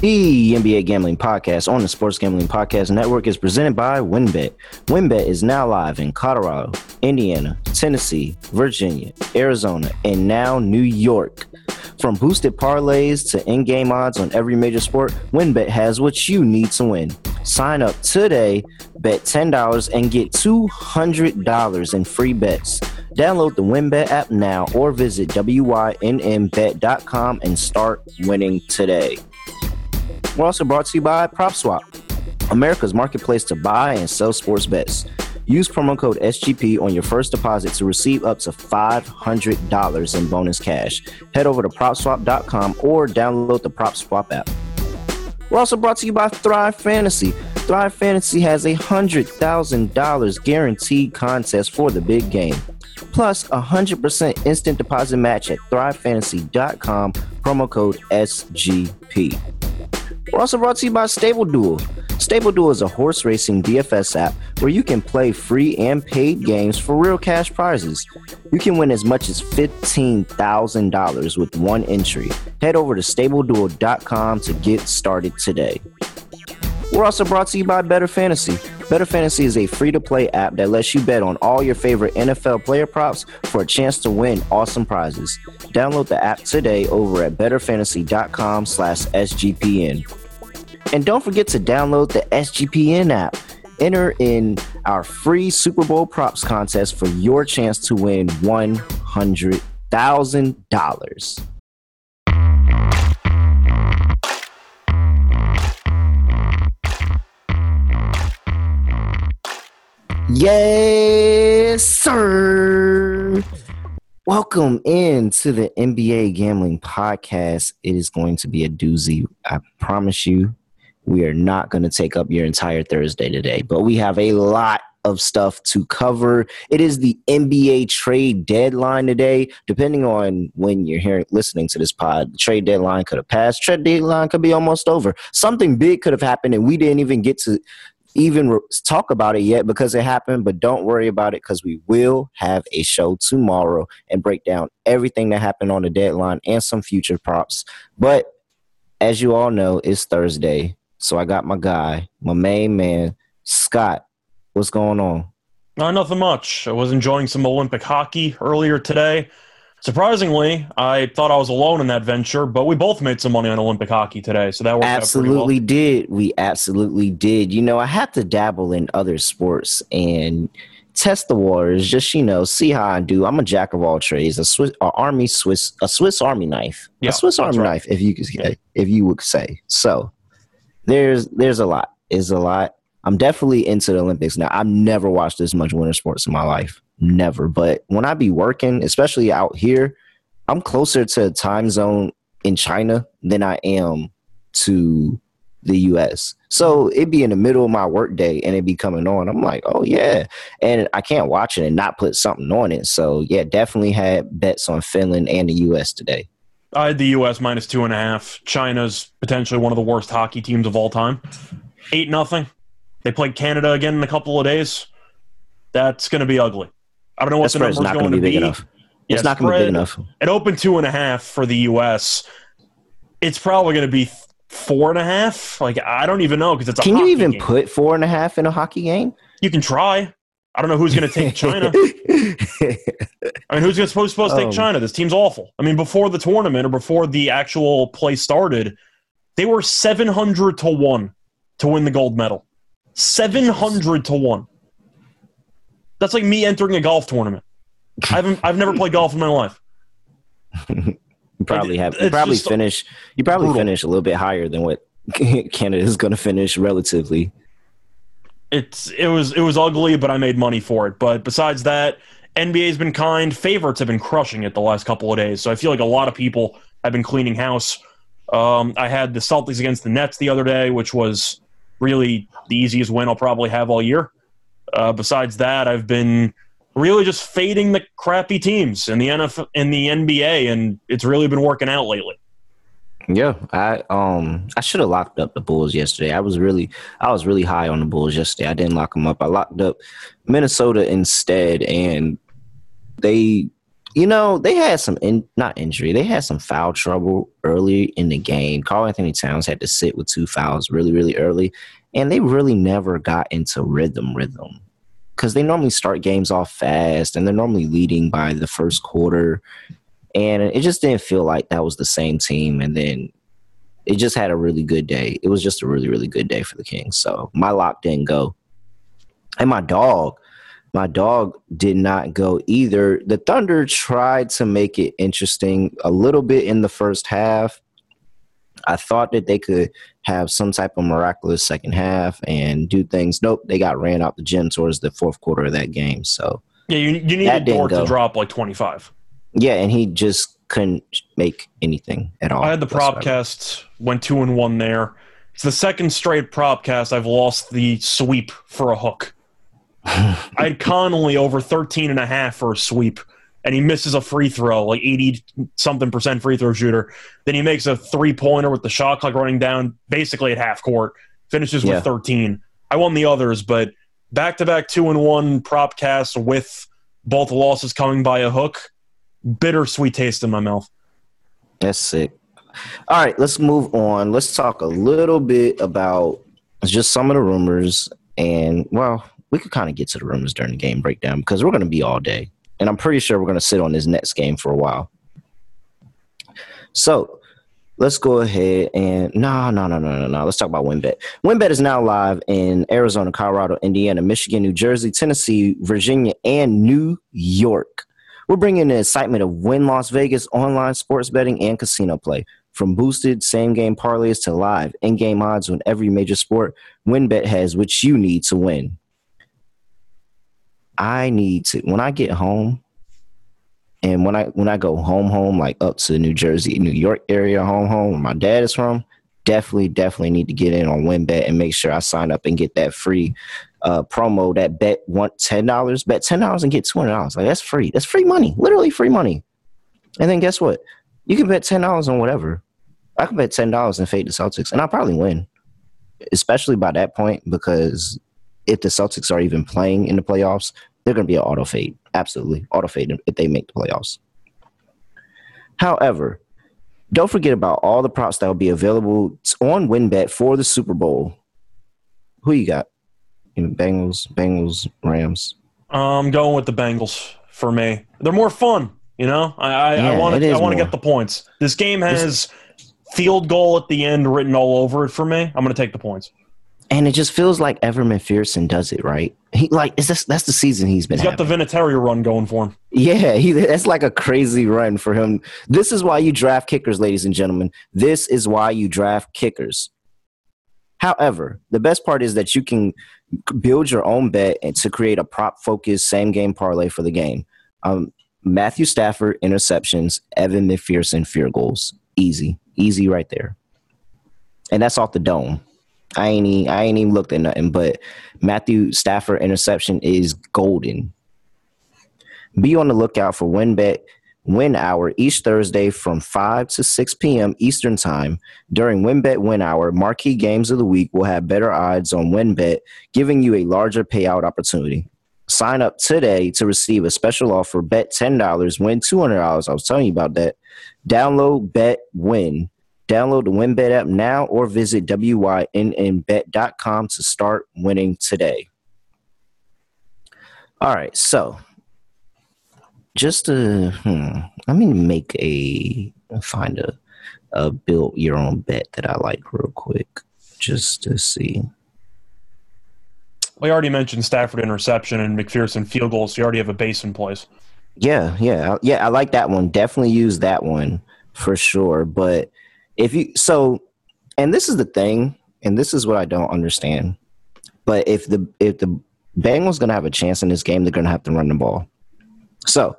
The NBA Gambling Podcast on the Sports Gambling Podcast Network is presented by WynnBET. WynnBET is now live in Colorado, Indiana, Tennessee, Virginia, Arizona, and now New York. From boosted parlays to in-game odds on every major sport, WynnBET has what you need to win. Sign up today, bet $10 and get $200 in free bets. Download the WynnBET app now or visit wynnbet.com and start winning today. We're also brought to you by PropSwap, America's marketplace to buy and sell sports bets. Use promo code SGP on your first deposit to receive up to $500 in bonus cash. Head over to propswap.com or download the PropSwap app. We're also brought to you by Thrive Fantasy. Thrive Fantasy has a $100,000 guaranteed contest for the big game. Plus, a 100% instant deposit match at thrivefantasy.com, promo code SGP. We're also brought to you by Stable Duel. Stable Duel is a horse racing DFS app where you can play free and paid games for real cash prizes. You can win as much as $15,000 with one entry. Head over to stableduel.com to get started today. We're also brought to you by Better Fantasy. Better Fantasy is a free to play app that lets you bet on all your favorite NFL player props for a chance to win awesome prizes. Download the app today over at betterfantasy.com slash SGPN. And don't forget to download the SGPN app. Enter in our free Super Bowl props contest for your chance to win $100,000. Yes, sir. Welcome into the NBA Gambling Podcast. It is going to be a doozy. I promise you. We are not going to take up your entire Thursday today, but we have a lot of stuff to cover. It is the NBA trade deadline today. Depending on when you're hearing listening to this pod, the trade deadline could have passed. Trade deadline could be almost over. Something big could have happened, and we didn't even get to even re- talk about it yet because it happened. But don't worry about it because we will have a show tomorrow and break down everything that happened on the deadline and some future props. But as you all know, it's Thursday. So I got my guy, my main man, Scott. What's going on? Uh, not nothing much. I was enjoying some Olympic hockey earlier today. Surprisingly, I thought I was alone in that venture, but we both made some money on Olympic hockey today, so that worked absolutely well. did. We absolutely did. You know, I have to dabble in other sports and test the waters, just you know, see how I do. I'm a jack of all trades, a Swiss, a army Swiss, a Swiss Army knife, Yeah, a Swiss Army right. knife, if you could, if you would say. So there's there's a lot. Is a lot. I'm definitely into the Olympics now. I've never watched this much winter sports in my life, never. But when I be working, especially out here, I'm closer to time zone in China than I am to the US. So it'd be in the middle of my workday and it'd be coming on. I'm like, oh yeah. And I can't watch it and not put something on it. So yeah, definitely had bets on Finland and the US today. I had the U.S. minus two and a half. China's potentially one of the worst hockey teams of all time. Eight nothing. They played Canada again in a couple of days. That's to be ugly. I don't know what That the spread's number's not going gonna be big be. enough. Yeah, it's not gonna be big enough. It opened two and a half for the U.S. It's probably going to be four and a half. Like I don't even know because it's a. Can you even game. put four and a half in a hockey game? You can try. I don't know who's going to take China. I mean, who's gonna- supposed supposed to take Um, China? This team's awful. I mean, before the tournament or before the actual play started, they were seven hundred to one to win the gold medal. Seven hundred to one. That's like me entering a golf tournament. I haven't. I've never played golf in my life. You probably have. You It's probably finish. You probably brutal. finish a little bit higher than what Canada is going to finish relatively. It's it was it was ugly, but I made money for it. But besides that, NBA's been kind. Favorites have been crushing it the last couple of days. So I feel like a lot of people have been cleaning house. Um, I had the Celtics against the Nets the other day, which was really the easiest win I'll probably have all year. Uh, besides that, I've been really just fading the crappy teams in the NFL in the NBA, and it's really been working out lately. Yeah, I um I should have locked up the Bulls yesterday. I was really I was really high on the Bulls yesterday. I didn't lock them up. I locked up Minnesota instead, and they You know, they had some in, not injury. They had some foul trouble early in the game. Karl-Anthony Towns had to sit with two fouls really, really early, and they really never got into rhythm, rhythm, because they normally start games off fast, and they're normally leading by the first quarter, and it just didn't feel like that was the same team. And then it just had a really good day. It was just a really, really good day for the Kings. So my lock didn't go, and my dog my dog did not go either. The Thunder tried to make it interesting a little bit in the first half. I thought that they could have some type of miraculous second half and do things. Nope, they got ran out the gym towards the fourth quarter of that game. So yeah, you, you needed Dort to drop like twenty five. Yeah, and he just couldn't make anything at all. I had the prop cast, went two and one there. It's the second straight prop cast I've lost the sweep for a hook. I had Connolly over 13 and a half for a sweep, and he misses a free throw, like 80 something percent free throw shooter. Then he makes a three pointer with the shot clock running down basically at half court, finishes yeah. with 13. I won the others, but back to back two and one prop cast with both losses coming by a hook. Bittersweet taste in my mouth. That's sick. All right, let's move on. Let's talk a little bit about just some of the rumors and well, we could kind of get to the rumors during the game breakdown because we're going to be all day. And I'm pretty sure we're going to sit on this next game for a while. So let's go ahead and no, no, no, no, no, no. Let's talk about WynnBET. WynnBET is now live in Arizona, Colorado, Indiana, Michigan, New Jersey, Tennessee, Virginia, and New York. We're bringing the excitement of Wynn Las Vegas online sports betting and casino play. From boosted same game parlays to live in game odds on every major sport, WynnBET has what you need to win. I need to when I get home and when I when I go home home like up to New Jersey, New York area home home where my dad is from, definitely definitely need to get in on WynnBET and make sure I sign up and get that free uh, promo that bet one ten dollars, bet ten dollars and get two hundred dollars. Like that's free. That's free money. Literally free money. And then guess what? You can bet ten dollars on whatever. I can bet ten dollars and fade the Celtics, and I'll probably win. Especially by that point, because if the Celtics are even playing in the playoffs, they're going to be an auto fade. Absolutely. Auto fade if they make the playoffs. However, don't forget about all the props that will be available on WynnBET for the Super Bowl. Who you got? You know, Bengals, Bengals, Rams. I'm going with the Bengals for me. They're more fun, you know. I I want to I want to get the points. This game has field goal at the end written all over it for me. I'm going to take the points and it just feels like Evan McPherson does it right. He like is this that's the season he's been. He's got having. the Vinatieri run going for him. Yeah, he that's like a crazy run for him. This is why you draft kickers, ladies and gentlemen. This is why you draft kickers. However, the best part is that you can build your own bet and to create a prop focused same game parlay for the game. Um, Matthew Stafford interceptions, Evan McPherson field goals, easy, easy right there, and that's off the dome. I ain't even, I ain't even looked at nothing. But Matthew Stafford interception is golden. Be on the lookout for WynnBET Win Hour each Thursday from 5 to 6 p.m. Eastern Time. During WynnBET Win Hour, marquee games of the week will have better odds on WynnBET, giving you a larger payout opportunity. Sign up today to receive a special offer. Bet $10, win $200. I was telling you about that. Download Bet Win Download the WynnBET app now or visit wynnbet.com to start winning today. All right, so just to hmm, let me make a find a, a build your own bet that I like real quick just to see. We already mentioned Stafford interception and McPherson field goals. So you already have a base in place. Yeah, yeah, yeah. I like that one. Definitely use that one for sure. But if you so and this is the thing and this is what i don't understand but if the if the bengals to have a chance in this game they're to have to run the ball. So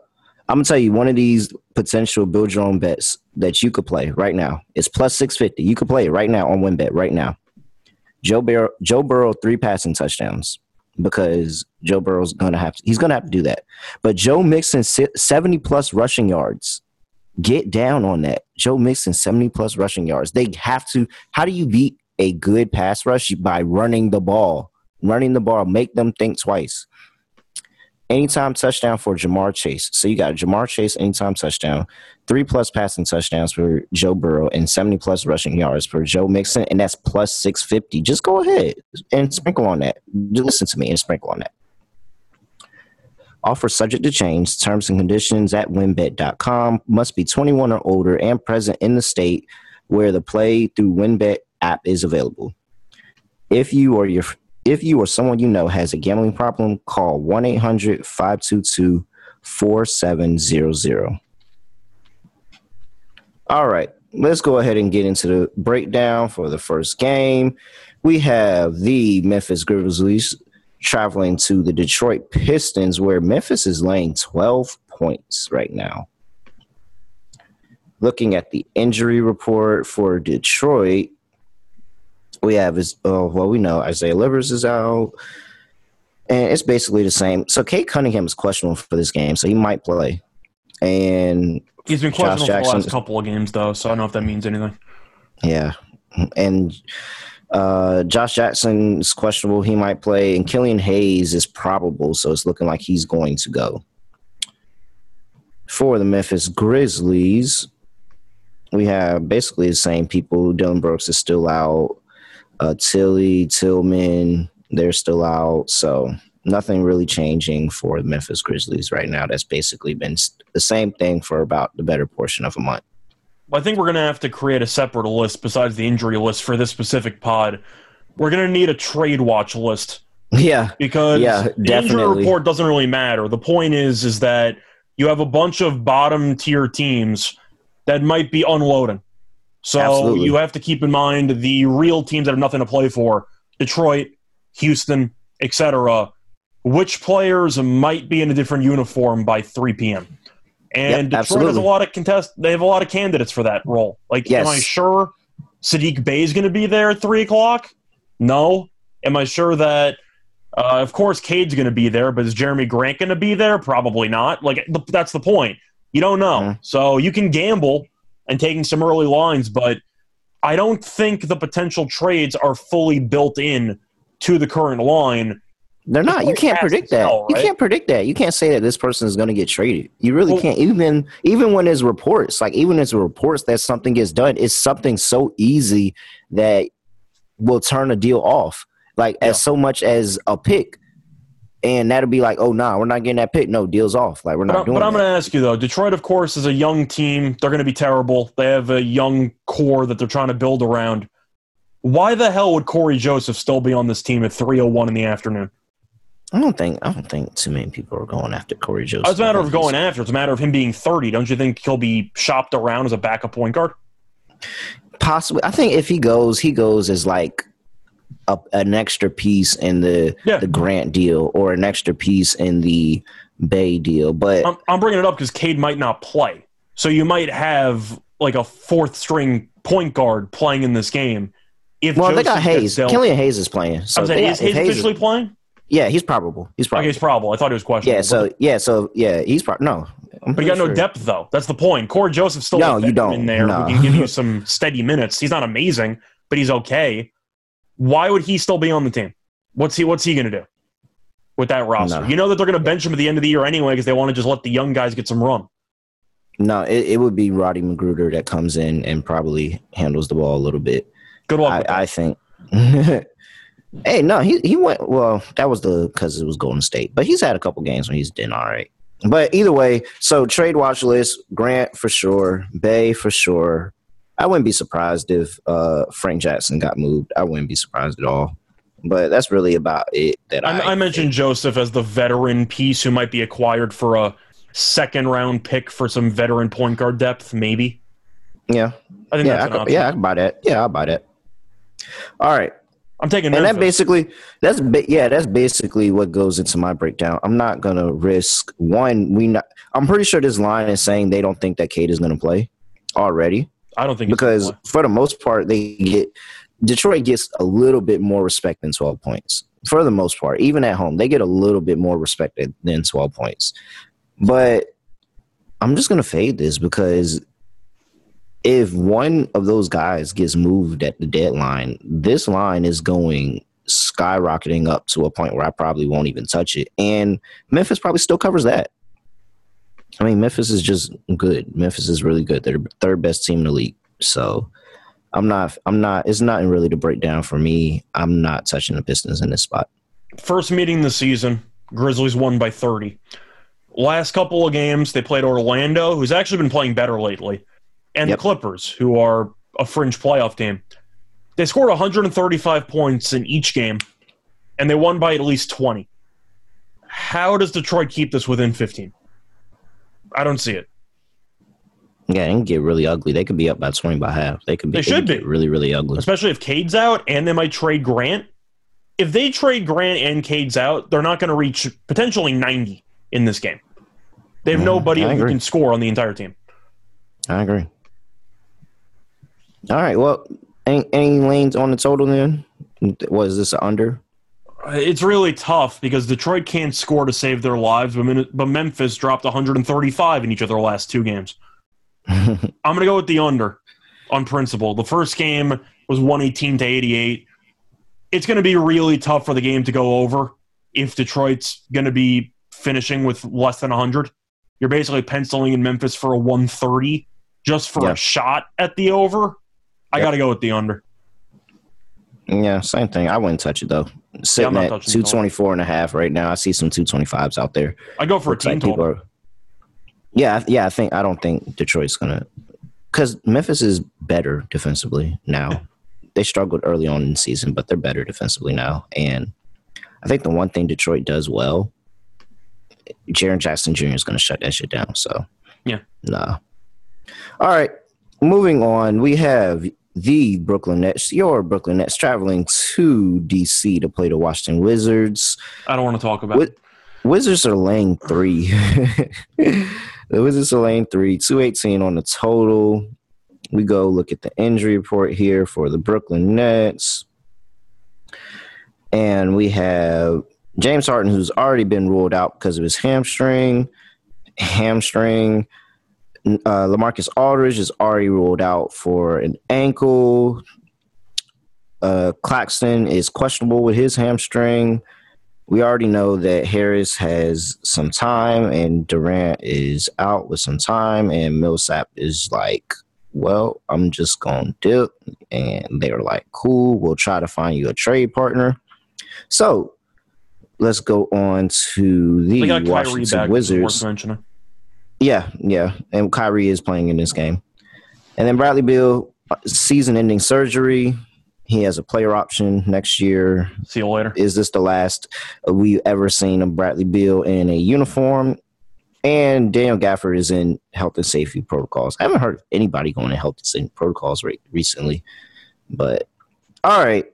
i'm to tell you one of these potential build your own bets that you could play right now. It's plus 650 you could play it right now on WynnBET right now. Joe burrow joe burrow three passing touchdowns because joe burrow's to have to he's to have to do that. But joe mixon 70 plus rushing yards Get down on that. Joe Mixon, 70 plus rushing yards. They have to. How do you beat a good pass rush? By running the ball. Running the ball. Make them think twice. anytime touchdown for Ja'Marr Chase. So you got Ja'Marr Chase anytime touchdown, three plus passing touchdowns for Joe Burrow, and 70 plus rushing yards for Joe Mixon, and that's plus 650. Just go ahead and sprinkle on that. Listen to me and sprinkle on that. Offer subject to change. Terms and conditions at wynnbet.com. Must be 21 or older and present in the state where the play through WynnBET app is available. If you or your if you or someone you know has a gambling problem, call 1 800 522 4700. All right, let's go ahead and get into the breakdown for the first game. We have the Memphis Grizzlies traveling to the Detroit Pistons, where Memphis is laying 12 points right now. Looking at the injury report for Detroit, we have is uh, well, we know Isaiah Livers is out, and it's basically the same. So Cade Cunningham is questionable for this game, so he might play. And he's been questionable for the last couple of games, though, so I don't know if that means anything. Yeah, and uh, Josh Jackson is questionable; he might play, and Killian Hayes is probable, so it's looking like he's going to go. For the Memphis Grizzlies, we have basically the same people. Dillon Brooks is still out uh, Tilly, Tillman, they're still out. So nothing really changing for the Memphis Grizzlies right now. That's basically been the same thing for about the better portion of a month. I think we're going to have to create a separate list besides the injury list for this specific pod. We're going to need a trade watch list. Yeah. Because yeah, the injury report doesn't really matter. The point is is that you have a bunch of bottom tier teams that might be unloading. So Absolutely. you have to keep in mind the real teams that have nothing to play for Detroit, Houston, etc. Which players might be in a different uniform by 3 p.m. And yep, Detroit has a lot of contest. They have a lot of candidates for that role. Like, yes. am I sure Sadiq Bey is going to be there at three o'clock? No. Am I sure that? Uh, of course, Cade's going to be there, but is Jerami Grant going to be there? Probably not. Like, that's the point. You don't know. Mm-hmm. So you can gamble and taking some early lines, but I don't think the potential trades are fully built in to the current line. They're not. You can't predict that. Right? You can't predict that. You can't say that this person is going to get traded. You really well, can't. Even even when there's reports, like even as reports that something gets done, it's something so easy that will turn a deal off. Like yeah. as so much as a pick and that'll be like, oh nah, we're not getting that pick. No, deals off. Like we're not but, doing. But I'm going to ask you though. Detroit, of course, is a young team. They're going to be terrible. They have a young core that they're trying to build around. Why the hell would Cory Joseph still be on this team at 3:01 in the afternoon? I don't think I don't think too many people are going after Cory Joseph. It's a matter of going after. It's a matter of him being 30. Don't you think he'll be shopped around as a backup point guard? Possibly. I think if he goes, he goes as like a, an extra piece in the yeah. the Grant deal or an extra piece in the Bey deal. But I'm, I'm bringing it up because Cade might not play, so you might have like a fourth string point guard playing in this game. If well, Joseph they got Hayes. Dealt, Killian Hayes is playing. So I'm saying, is Hayes, Hayes officially is, playing? Yeah, he's probable. He's probable. Okay, he's probable. I thought he was questionable. Yeah, so yeah, so yeah, he's probably no. I'm but you got sure. no depth though. That's the point. Cory Joseph still no, you don't. in there no. who can give you some steady minutes. He's not amazing, but he's okay. Why would he still be on the team? What's he What's he going to do with that roster? No. You know that they're going to bench him at the end of the year anyway because they want to just let the young guys get some run. No, it, it would be Roddy McGruder that comes in and probably handles the ball a little bit. Good luck. I, I think. hey, no, he he went well. That was the because it was Golden State, but he's had a couple games when he's been all right. But either way, so trade watch list: Grant for sure, Bey for sure, I wouldn't be surprised if uh, Frank Jackson got moved. I wouldn't be surprised at all. But that's really about it. That I, I, I mentioned Joseph as the veteran piece who might be acquired for a second round pick for some veteran point guard depth, maybe. Yeah, I think yeah, I could, yeah, I can buy that. Yeah, I'll buy that. All right, I'm taking, and that basically that's yeah, that's basically what goes into my breakdown. I'm not gonna risk one. We not. I'm pretty sure this line is saying they don't think that Cade is gonna play already. I don't think because for the most part they get Detroit gets a little bit more respect than 12 points. For the most part, even at home, they get a little bit more respect than 12 points. But I'm just going to fade this because if one of those guys gets moved at the deadline, this line is going skyrocketing up to a point where I probably won't even touch it. And Memphis probably still covers that. I mean, Memphis is just good. Memphis is really good. They're the third best team in the league. So I'm not. I'm not. It's not really to break down for me. I'm not touching the Pistons in this spot. First meeting the season, Grizzlies won by 30. Last couple of games, they played Orlando, who's actually been playing better lately, and Yep. the Clippers, who are a fringe playoff team. They scored 135 points in each game, and they won by at least 20. How does Detroit keep this within 15? I don't see it. Yeah, it can get really ugly. They could be up by 20 by half. They could be. They should could be. really, really ugly. especially if Cade's out and they might trade Grant. If they trade Grant and Cade's out, they're not going to reach potentially 90 in this game. They have Mhm, nobody who can score on the entire team. I agree. All right. Well, any, any lanes on the total then? Was this under? It's really tough because Detroit can't score to save their lives, but, but Memphis dropped 135 in each of their last two games. I'm going to go with the under on principle. The first game was 118 to 88. It's going to be really tough for the game to go over if Detroit's going to be finishing with less than 100. You're basically penciling in Memphis for a 130 just for Yeah. a shot at the over. I Yep. got to go with the under. yeah, same thing. I wouldn't touch it though. Sitting not at touching the total. 224 and a half right now. I see some 225s out there. I go for Looks a team like total. are. Yeah, yeah. I think I don't think Detroit's gonna because Memphis is better defensively now. they struggled early on in the season, but they're better defensively now. And I think the one thing Detroit does well, Jaren Jackson Jr. is going to shut that shit down. So Yeah. nah. All right, moving on. We have the Brooklyn Nets, your Brooklyn Nets, traveling to DC to play the Washington Wizards. I don't want to talk about. Wizards are lane three. the Wizards are lane three, 218 on the total. We go look at the injury report here for the Brooklyn Nets. And we have James Harden, who's already been ruled out because of his hamstring. Hamstring. Uh, Lamarcus Aldridge is already ruled out for an ankle. Uh, Claxton is questionable with his hamstring we already know that Harris has some time and Durant is out with some time and Millsap is like, well, I'm just going to dip. And they're like, cool, we'll try to find you a trade partner. So let's go on to the Washington Wizards. Yeah, yeah. And Kyrie is playing in this game. And then Bradley Beal, uh, season ending surgery. He has a player option next year See you later. is this the last we've ever seen of Bradley Beal in a uniform? And Daniel Gafford is in health and safety protocols. I haven't heard of anybody going to health and safety protocols re- recently, but all right.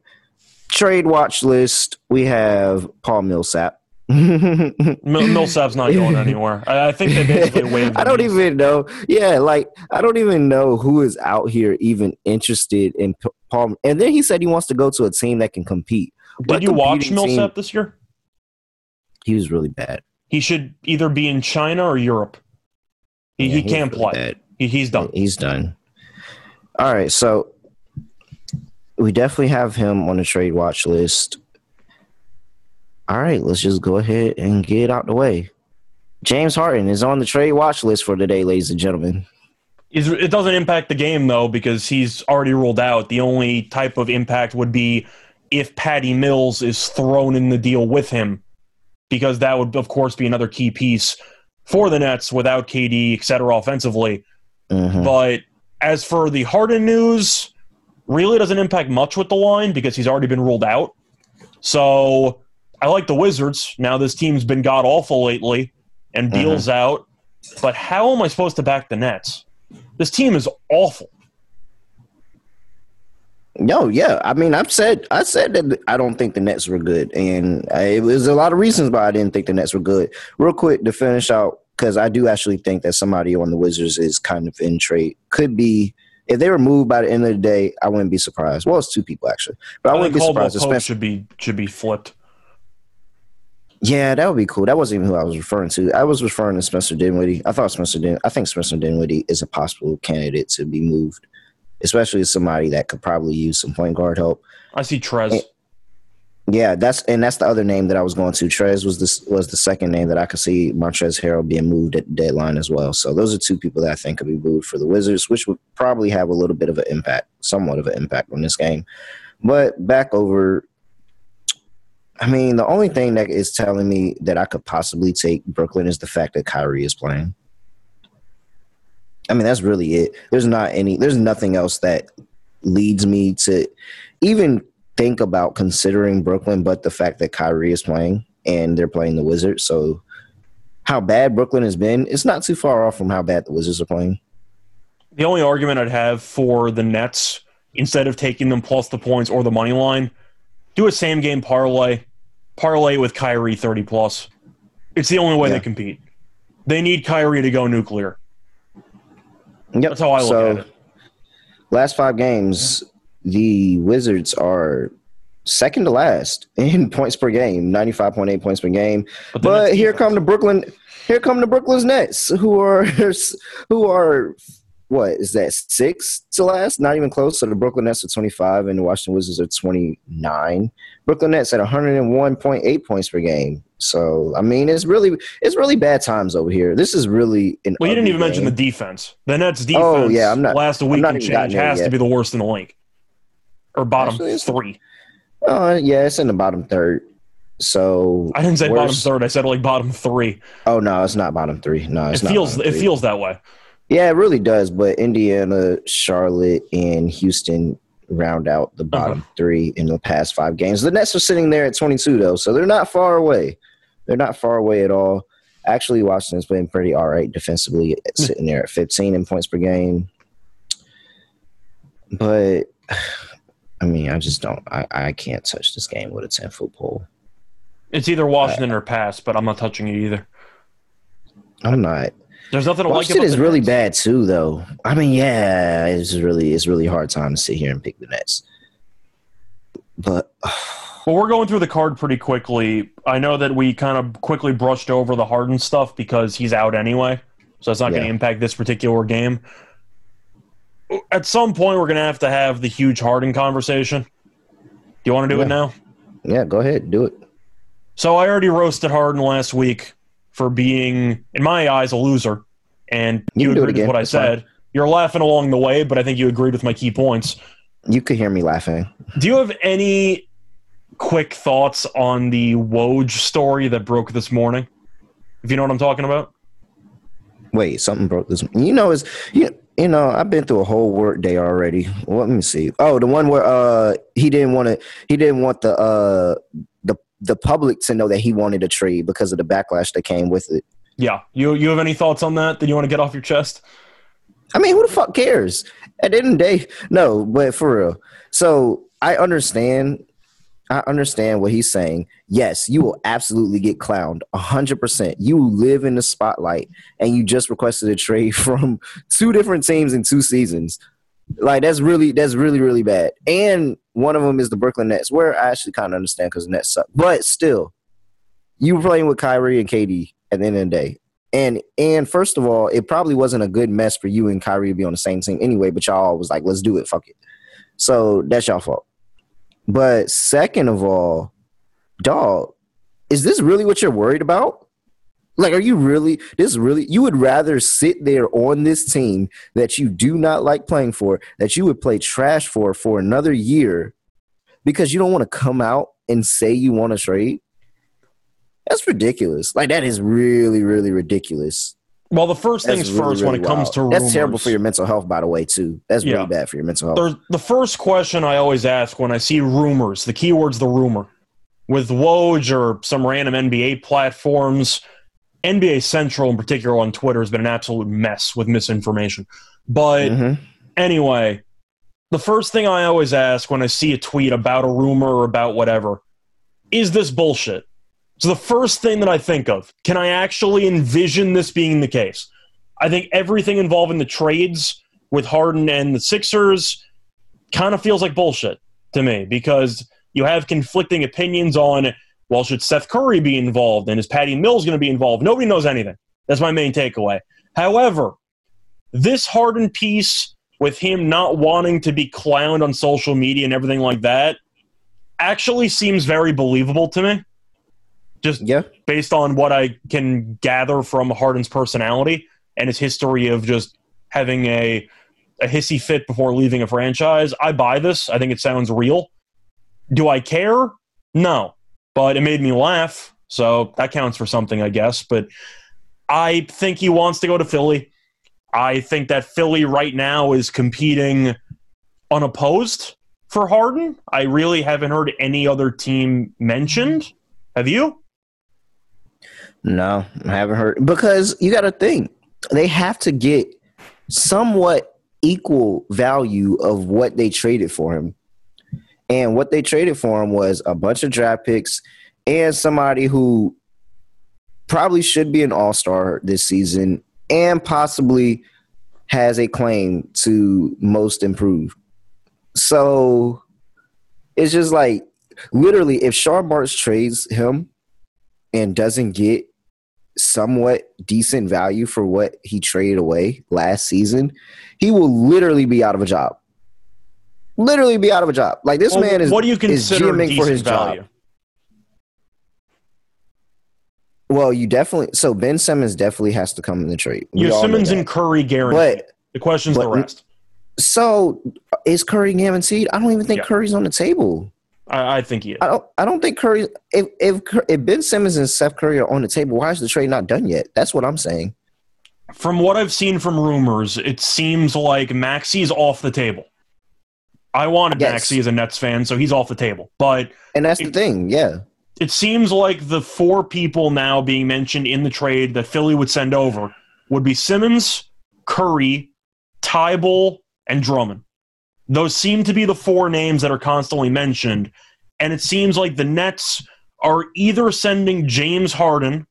Trade watch list. We have Paul Millsap. Mil- Millsap's not going anywhere. I, I think they basically waived. I don't him. even know. Yeah, like I don't even know who is out here even interested in P- Paul. And then he said he wants to go to a team that can compete. Did What you watch Millsap team- this year? He was really bad. He should either be in China or Europe. He, Yeah, he can't really play. bad. He, he's done. He's done. All right, so we definitely have him on the trade watch list. All right, let's just go ahead and get out the way. James Harden is on the trade watch list for today, ladies and gentlemen. It doesn't impact the game though because he's already ruled out. The only type of impact would be if Patty Mills is thrown in the deal with him, because that would of course be another key piece for the Nets without KD, et cetera, offensively. Mhm. But as for the Harden news, really doesn't impact much with the line because he's already been ruled out. So I like the Wizards. Now this team's been god awful lately, and mm-hmm. Beal's out. But how am I supposed to back the Nets? This team is awful. No, yeah. I mean, I've said I said that I don't think the Nets were good, and I, it was a lot of reasons why I didn't think the Nets were good. Real quick to finish out, because I do actually think that somebody on the Wizards is kind of in trade. Could be if they were moved by the end of the day, I wouldn't be surprised. Well, it's two people actually, but I, I, wouldn't be surprised. Especially, should be should be flipped. Yeah, that would be cool. That wasn't even who I was referring to. I was referring to Spencer Dinwiddie. I thought Spencer Din. I think Spencer Dinwiddie is a possible candidate to be moved, especially as somebody that could probably use some point guard help. I see Trez. Eh, Yeah, that's and that's the other name that I was going to. Trez was this was the second name that I could see Montrezl Harrell being moved at the deadline as well. So those are two people that I think could be moved for the Wizards, which would probably have a little bit of an impact, somewhat of an impact on this game. But back over I mean, the only thing that is telling me that I could possibly take Brooklyn is the fact that Kyrie is playing. I mean, that's really it. There's not any there's nothing else that leads me to even think about considering Brooklyn, but the fact that Kyrie is playing and they're playing the Wizards. So, how bad Brooklyn has been, it's not too far off from how bad the Wizards are playing. The only argument I'd have for the Nets, instead of taking them plus the points or the money line, do a same game parlay, parlay with Kyrie 30 plus. It's the only way yeah. they compete. They need Kyrie to go nuclear. Yep. That's how I look so, at it. Last five games, the Wizards are second to last in points per game, 95.8 points per game. But, but here come the Brooklyn here come the Brooklyn's Nets who are who are what is that six to last? Not even close. So the Brooklyn Nets are 25 and the Washington Wizards are 29. Brooklyn Nets at 101.8 points per game. So I mean, it's really it's really bad times over here. This is really an. Well, you didn't even game. mention the defense. The Nets defense. Oh yeah, I'm not. Last week and change has to be the worst in the league or bottom Actually, three? Uh, yeah, it's in the bottom third. So I didn't say bottom third. I said like bottom three. Oh no, it's not bottom three. No, it feels it feels that way. Yeah, it really does. But Indiana, Charlotte, and Houston round out the uh-huh. bottom uh-huh. three in the past five games. The Nets are sitting there at 22 though, so they're not far away. They're not far away at all. Actually, Washington's been pretty all right defensively, hmm. sitting there at 15 in points per game. But I mean, I just don't. I, I can't touch this game with a ten foot pole. It's either Washington uh, or pass, but I'm not touching it either. I'm not. There's nothing to Washington like is really Nets. bad too, though. I mean, yeah, it's really it's really hard time to sit here and pick the Nets. But well, we're going through the card pretty quickly. I know that we kind of quickly brushed over the Harden stuff because he's out anyway, so it's not yeah. going to impact this particular game at some point we're going to have to have the huge Harden conversation. Do you want to do yeah. it now? Yeah, go ahead, do it. So I already roasted Harden last week for being, in my eyes, a loser, and you, you agreed with what I said. Fine. You're laughing along the way, but I think you agreed with my key points. You could hear me laughing. Do you have any quick thoughts on the Woj story that broke this morning? If you know what I'm talking about. Wait, something broke this. You know, is you you know, I've been through a whole work day already. Well, let me see. Oh, the one where uh he didn't want to he didn't want the uh the public to know that he wanted a trade because of the backlash that came with it. Yeah. You you have any thoughts on that that you want to get off your chest? I mean, who the fuck cares? At the end of the day, no, but for real. So I understand I understand what he's saying. Yes, you will absolutely get clowned 100%. You live in the spotlight and you just requested a trade from two different teams in two seasons. Like that's really that's really really bad. And one of them is the Brooklyn Nets, where I actually kind of understand because the Nets suck. But still, you were playing with Kyrie and KD at the end of the day. And and first of all, it probably wasn't a good mess for you and Kyrie to be on the same team anyway. But y'all was like, let's do it, fuck it. So that's y'all fault. But second of all, dog, is this really what you're worried about? Like, are you really, this really, you would rather sit there on this team that you do not like playing for, that you would play trash for for another year because you don't want to come out and say you want to trade? That's ridiculous. Like, that is really, really ridiculous. Well, the first things really, first, really when it wild. comes to rumors, that's terrible for your mental health, by the way, too. That's yeah. really bad for your mental health. There's, the first question I always ask when I see rumors, the keyword's the rumor, with Woj or some random NBA platforms, NBA Central in particular on Twitter has been an absolute mess with misinformation. But mm-hmm. anyway, the first thing I always ask when I see a tweet about a rumor or about whatever is this bullshit? So the first thing that I think of, can I actually envision this being the case? I think everything involving the trades with Harden and the Sixers kind of feels like bullshit to me because you have conflicting opinions on well, should Seth Curry be involved and is Patty Mills going to be involved? Nobody knows anything. That's my main takeaway. However, this Harden piece with him not wanting to be clowned on social media and everything like that, actually seems very believable to me. Just Yeah. based on what I can gather from Harden's personality and his history of just having a a hissy fit before leaving a franchise, I buy this. I think it sounds real. Do I care? No. But it made me laugh, so that counts for something, I guess. But I think he wants to go to Philly. I think that Philly right now is competing unopposed for Harden. I really haven't heard any other team mentioned. Have you? No, I haven't heard because you got to think they have to get somewhat equal value of what they traded for him. And what they traded for him was a bunch of draft picks and somebody who probably should be an all-star this season and possibly has a claim to most improved. So it's just like literally if Sean Barnes trades him and doesn't get somewhat decent value for what he traded away last season, he will literally be out of a job. Literally be out of a job. Like this Well, man is what do you is consider decent for his value? job. Well, you definitely so Ben Simmons definitely has to come in the trade. All Simmons and Curry guaranteed. but the question's the rest. so is Curry guaranteed? I don't even think Yeah. Curry's on the table. I, I think he is. I don't. I don't think Curry. If if Cur- if Ben Simmons and Seth Curry are on the table, why is the trade not done yet? That's what I'm saying. From what I've seen from rumors, it seems like Maxey's off the table. I wanted Yes. Maxey as a Nets fan, so he's off the table. But And that's the thing. Yeah. it seems like the four people now being mentioned in the trade that Philly would send over would be Simmons, Curry, Thybulle, and Drummond. Those seem to be the four names that are constantly mentioned. And it seems like the Nets are either sending James Harden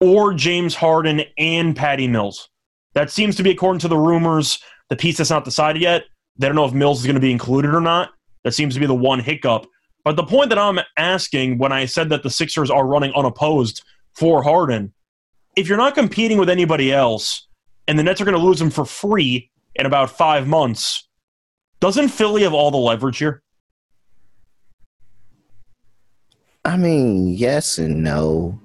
or James Harden and Patty Mills. That seems to be according to the rumors. The piece that's not decided yet. They don't know if Mills is going to be included or not. That seems to be the one hiccup. But the point that I'm asking when I said that the Sixers are running unopposed for Harden, if you're not competing with anybody else and the Nets are going to lose him for free in about five months, doesn't Philly have all the leverage here? I mean, yes and no.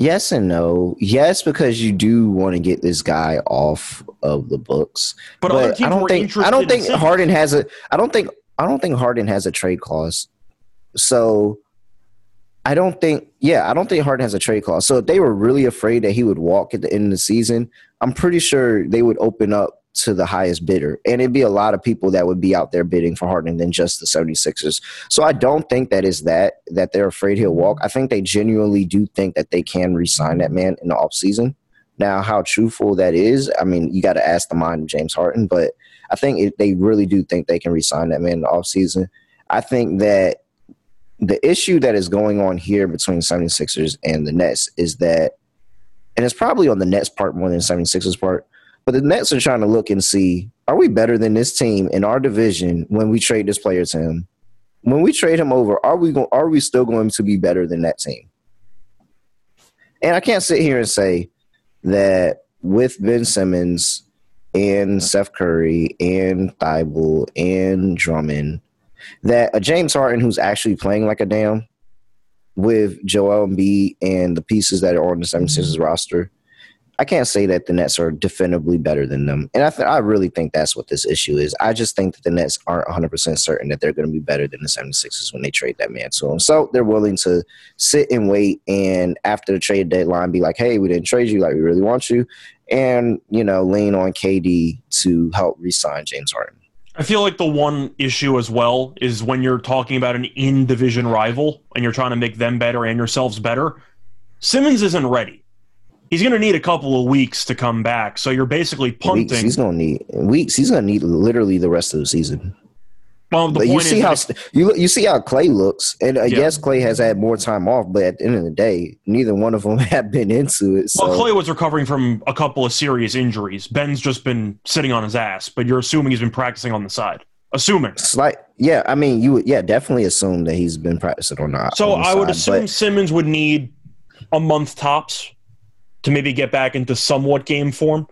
Yes and no. Yes, because you do want to get this guy off of the books. But, But I don't think I don't think. Harden has a I don't think I don't think Harden has a trade clause. So I don't think yeah, I don't think Harden has a trade clause. So if they were really afraid that he would walk at the end of the season, I'm pretty sure they would open up to the highest bidder. And it'd be a lot of people that would be out there bidding for Harden than just the 76ers. So I don't think that is that that they're afraid he'll walk. I think they genuinely do think that they can re-sign that man in the offseason. Now, how truthful that is, I mean, you got to ask the mind of James Harden, but I think it, they really do think they can re-sign that man in the offseason. I think that the issue that is going on here between 76ers and the Nets is that, and it's probably on the Nets part more than 76ers part, but the Nets are trying to look and see, are we better than this team in our division when we trade this player to him? When we trade him over, are we going, are we still going to be better than that team? And I can't sit here and say that with Ben Simmons and Seth Curry and Thybulle and Drummond, that a James Harden who's actually playing like a damn with Joel Embiid and the pieces that are on the mm-hmm. 76ers roster, I can't say that the Nets are definitively better than them. And I, th- I really think that's what this issue is. I just think that the Nets aren't 100% certain that they're going to be better than the 76ers when they trade that man to them. So they're willing to sit and wait and after the trade deadline be like, hey, we didn't trade you like we really want you. And, you know, lean on KD to help re sign James Harden. I feel like the one issue as well is when you're talking about an in division rival and you're trying to make them better and yourselves better. Simmons isn't ready. He's going to need a couple of weeks to come back. So you're basically Weeks, punting. he's going to need weeks. He's going to need literally the rest of the season. well, the but you see is, how you you see how Clay looks, and uh, Yeah. yes, Clay has had more time off, but at the end of the day, neither one of them have been into it. So well, Clay was recovering from a couple of serious injuries. Ben's just been sitting on his ass, but you're assuming he's been practicing on the side. Assuming. slight, yeah, I mean, you would, yeah, definitely assume that he's been practicing or not. So I would side, assume Simmons would need a month tops to maybe get back into somewhat game form.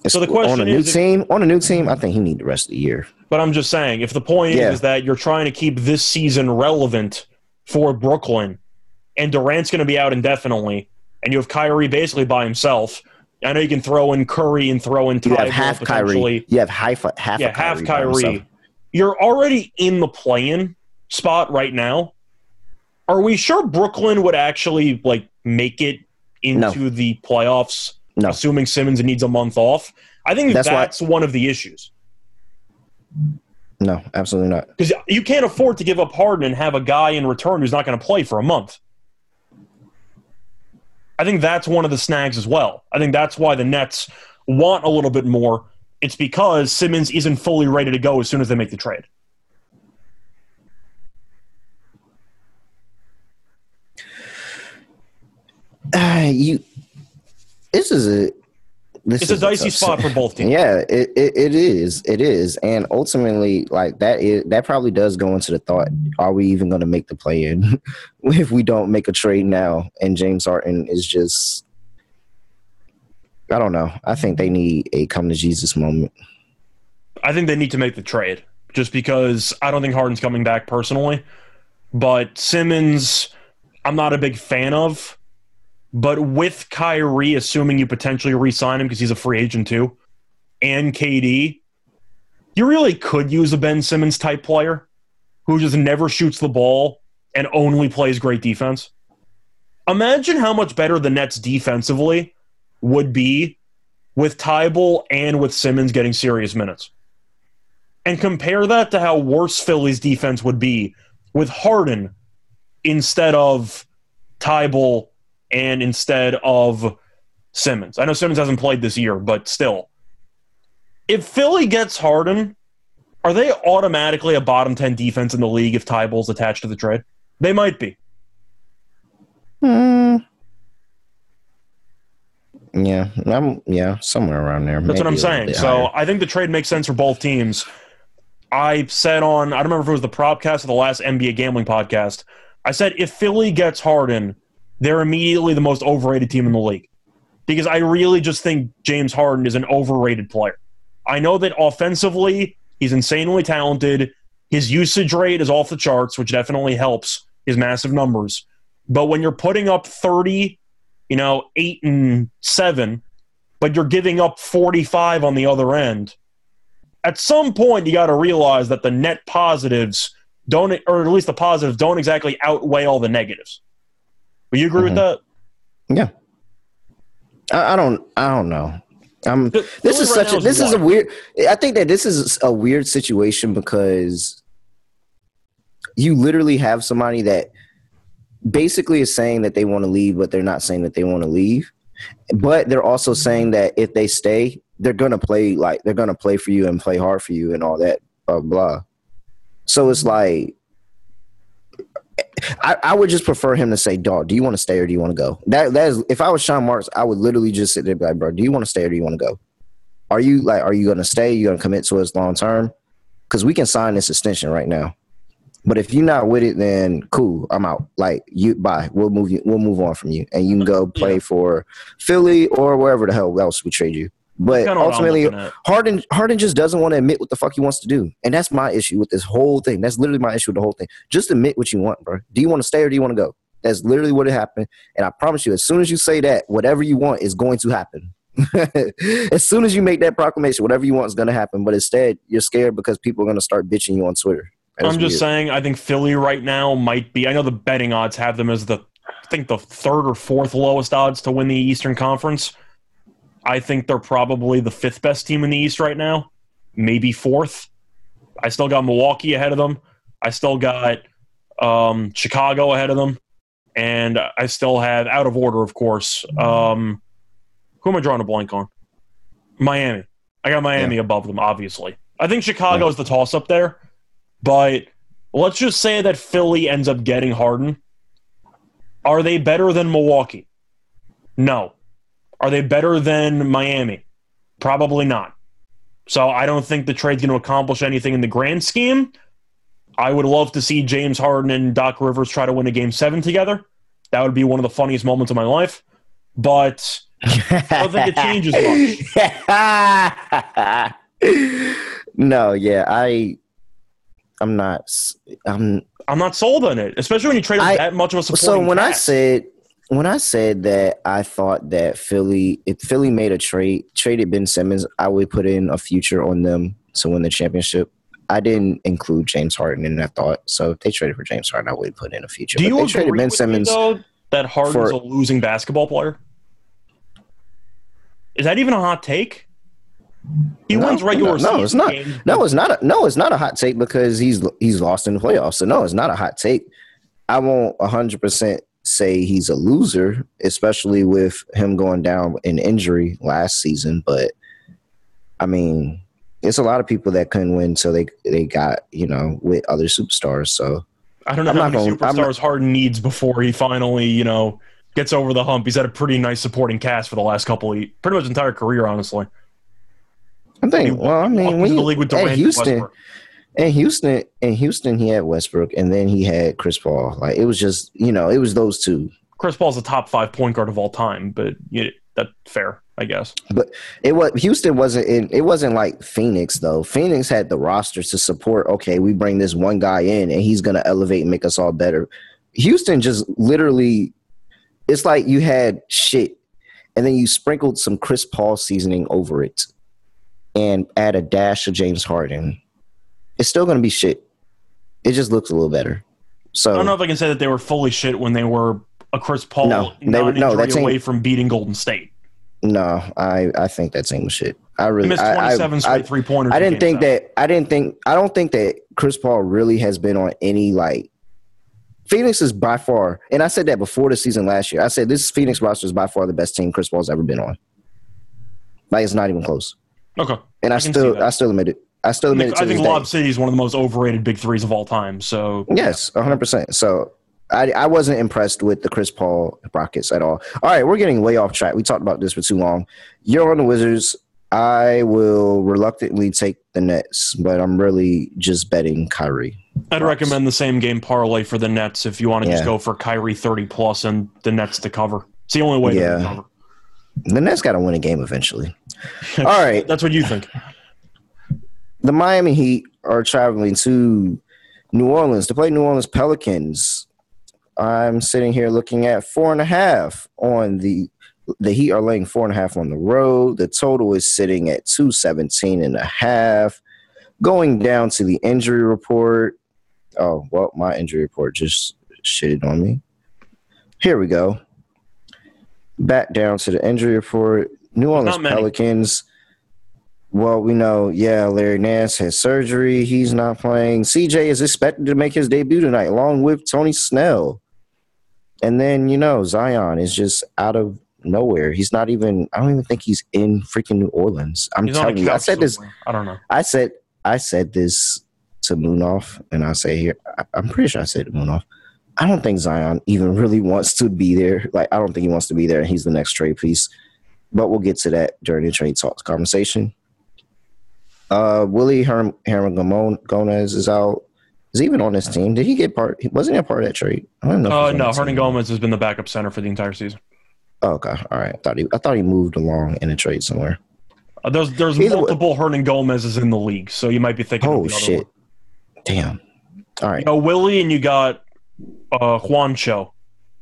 it's- so the question on a new is team, on a new team, I think he need the rest of the year. But I'm just saying, if the point Yeah. is that you're trying to keep this season relevant for Brooklyn, and Durant's going to be out indefinitely, and you have Kyrie basically by himself. I know you can throw in Curry and throw in You have half. Kyrie. You have half half yeah, a half Kyrie. Kyrie. You're already in the play-in spot right now. Are we sure Brooklyn would actually like make it into the playoffs, No. assuming Simmons needs a month off? I think That's that's, why- one of the issues No, absolutely not. because you can't afford to give up Harden and have a guy in return who's not going to play for a month. I think that's one of the snags as well. I think that's why the Nets want a little bit more. It's because Simmons isn't fully ready to go as soon as they make the trade. Uh, you. This is a. This It's a dicey spot for both teams. Yeah, it, it, it is. It is, and ultimately, like that is that probably does go into the thought: Are we even going to make the play in if we don't make a trade now? And James Harden is just. I don't know. I think they need a come to Jesus moment. I think they need to make the trade just because I don't think Harden's coming back personally. But Simmons, I'm not a big fan of. But with Kyrie, assuming you potentially re sign him because he's a free agent too, and KD, you really could use a Ben Simmons type player who just never shoots the ball and only plays great defense. Imagine how much better the Nets defensively would be with Thybulle and with Simmons getting serious minutes and compare that to how worse Philly's defense would be with Harden instead of Thybulle and instead of Simmons. I know Simmons hasn't played this year, but still. If Philly gets Harden, are they automatically a bottom 10 defense in the league if Thybulle's attached to the trade? They might be. Hmm. Yeah, I'm yeah somewhere around there. That's what I'm saying. So higher. I think the trade makes sense for both teams. I said on, I don't remember if it was the Propcast or the last NBA gambling podcast. I said if Philly gets Harden, they're immediately the most overrated team in the league. Because I really just think James Harden is an overrated player. I know that offensively, he's insanely talented. His usage rate is off the charts, which definitely helps his massive numbers. But when you're putting up 30, you know, 8 and 7, but you're giving up 45 on the other end. At some point, you got to realize that the net positives don't, or at least the positives don't exactly outweigh all the negatives. Will you agree Mhm. with that? Yeah. I, I don't. I don't know. Um, Philly this is right such a. This is a weird. I think that this is a weird situation because you literally have somebody that basically is saying that they want to leave, but they're not saying that they want to leave. But they're also saying that if they stay, they're gonna play like they're gonna play for you and play hard for you and all that. Blah blah. So it's like I, I would just prefer him to say, "Dog, do you want to stay or do you want to go?" That that is, if I was Sean Marks, I would literally just sit there, and be like, "Bro, do you want to stay or do you want to go? Are you like, are you going to stay? You going to commit to us long term? Because we can sign this extension right now. But if you're not with it, then cool, I'm out. Like you, bye. We'll move you. We'll move on from you, and you can go play Yeah. for Philly or wherever the hell else we trade you. But Kinda what I'm ultimately. Harden Harden just doesn't want to admit what the fuck he wants to do, and that's my issue with this whole thing. That's literally my issue with the whole thing. Just admit what you want, bro. Do you want to stay or do you want to go? That's literally what it happened. And I promise you, as soon as you say that, whatever you want is going to happen. as soon as you make that proclamation, whatever you want is going to happen. But instead, you're scared because people are going to start bitching you on Twitter. That's I'm just weird. saying, I think Philly right now might be. I know the betting odds have them as the, I think the third or fourth lowest odds to win the Eastern Conference. I think they're probably the fifth best team in the East right now, maybe fourth. I still got Milwaukee ahead of them. I still got um, Chicago ahead of them, and I still have out of order, of course. Um, who am I drawing a blank on? Miami. I got Miami above them, obviously. I think Chicago is the toss up there, but let's just say that Philly ends up getting Harden. Are they better than Milwaukee? No. Are they better than Miami? Probably not. So I don't think the trade's going to accomplish anything in the grand scheme. I would love to see James Harden and Doc Rivers try to win a game seven together. That would be one of the funniest moments of my life. But I don't think it changes much. No, yeah, I, I'm not. I'm I'm not sold on it, especially when you trade I- that much of a support. so when I cast. said when I said that I thought that Philly, if Philly made a trade, traded Ben Simmons, I would put in a future on them to win the championship. I didn't include James Harden in that thought. So if they traded for James Harden, I would put in a future. do But you they agree traded Ben with Simmons. me, though, that Harden's for- a losing basketball player? Is that even a hot take? He No, wins regular no, no, season it's not. games. No, it's not. A, no, it's not a hot take because he's he's lost in the playoffs. So no, it's not a hot take. I won't hundred percent say he's a loser, especially with him going down in injury last season. But I mean, it's a lot of people that couldn't win, so they they got you know with other superstars. So I don't know I'm how many gonna- superstars Harden needs before he finally, you know, gets over the hump. He's had a pretty nice supporting cast for the last couple of pretty much entire career, honestly. I think. Well, I mean, when the league with at Durant, Houston, In Houston, in Houston, he had Westbrook, and then he had Chris Paul. Like it was just you know, it was those two. Chris Paul's a top five point guard of all time, but yeah, that's fair, I guess. But it was Houston wasn't in, it wasn't like Phoenix though. Phoenix had the roster to support. Okay, we bring this one guy in and he's gonna elevate and make us all better. Houston just literally, it's like you had shit, and then you sprinkled some Chris Paul seasoning over it, and add a dash of James Harden. It's still gonna be shit. It just looks a little better. So I don't know if I can say that they were fully shit when they were a Chris Paul No, they were- no, that away from beating Golden State. no, I I think that team was shit. I He really missed I- I- 27 I- straight three pointers. I didn't think that. I didn't think. I don't think that Chris Paul really has been on any like. Phoenix is by far, and I said that before the season last year. I said this Phoenix roster is by far the best team Chris Paul's ever been on. Like it's not even close. Okay. And I, I still. I still admit it. I still admit think, it to I think. Lob City is one of the most overrated big threes of all time. So Yes, 100. percent So I, I wasn't impressed with the Chris Paul Rockets at all. All right, we're getting way off track. We talked about this for too long. You're on the Wizards. I will reluctantly take the Nets, but I'm really just betting Kyrie. I'd recommend the same game parlay for the Nets if you want to just go for Kyrie 30 plus and the Nets to cover. It's the only way Yeah. to cover. The Nets got to win a game eventually. All right, That's what you think. The Miami Heat are traveling to New Orleans to play New Orleans Pelicans. I'm sitting here looking at four and a half on the the Heat are laying four and a half on the road. The total is sitting at 217 and a half. Going down to the injury report. Oh, well, my injury report just shitted on me. Here we go. Back down to the injury report. New Orleans. Pelicans. Well, we know, yeah, Larry Nance has surgery. He's not playing. CJ is expected to make his debut tonight, along with Tony Snell. And then, you know, Zion is just out of nowhere. He's not even, I don't even think he's in freaking New Orleans. I'm He's telling you, I said this. I don't know. I said, I said this to Moonoff, and I say here, I, I'm pretty sure I said to Moonoff, I don't think Zion even really wants to be there. Like, I don't think he wants to be there, and he's the next trade piece. But we'll get to that during the trade talks conversation. Uh, Willie Herm, Herman Gomez is out. Is he even on this team? Did he get part? Wasn't he a part of that trade? I don't know. Uh, no, Hernan. Gomez has been the backup center for the entire season. Oh, okay, all right. I thought he, I thought he moved along in a trade somewhere. Uh, there's there's Either way- multiple Hernan Gomez's in the league, so you might be thinking. of Oh shit! one. Damn. All right. You know, Willie and you got uh, Juancho.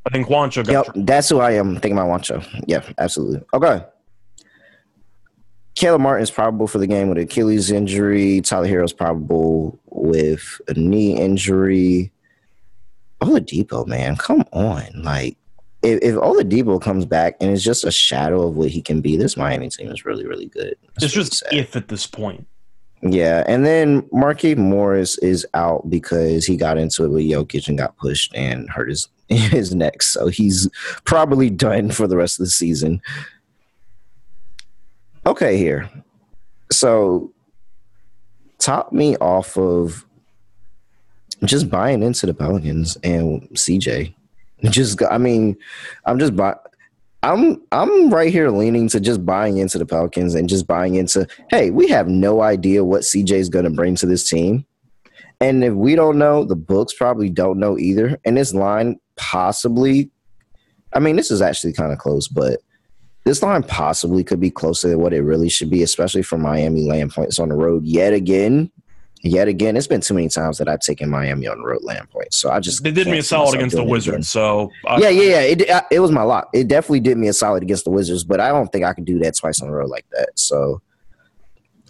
I think Juancho got. Yep, traded. that's who I am thinking about Juancho. Yeah, absolutely. Okay. Caleb Martin is probable for the game with Achilles injury. Tyler Herro's probable with a knee injury. Oladipo, man, come on! Like, if, if Oladipo comes back and is just a shadow of what he can be, this Miami team is really, really good. That's It's just if at this point. Yeah, and then Markieff Morris is out because he got into it with Jokic and got pushed and hurt his his neck, so he's probably done for the rest of the season. Okay, here. So, top me off of just buying into the Pelicans and CJ. Just, I mean, I'm just buy. I'm I'm right here leaning to just buying into the Pelicans and just buying into hey, we have no idea what CJ is going to bring to this team. And if we don't know, the books probably don't know either. And this line possibly I mean, this is actually kind of close, but this line possibly could be closer than what it really should be, especially for Miami laying points on the road yet again. Yet again, it's been too many times that I've taken Miami on the road land points. So I just they did me a solid against the Wizards. So I, yeah, yeah, yeah. It it was my lot. It definitely did me a solid against the Wizards, but I don't think I can do that twice on the road like that. So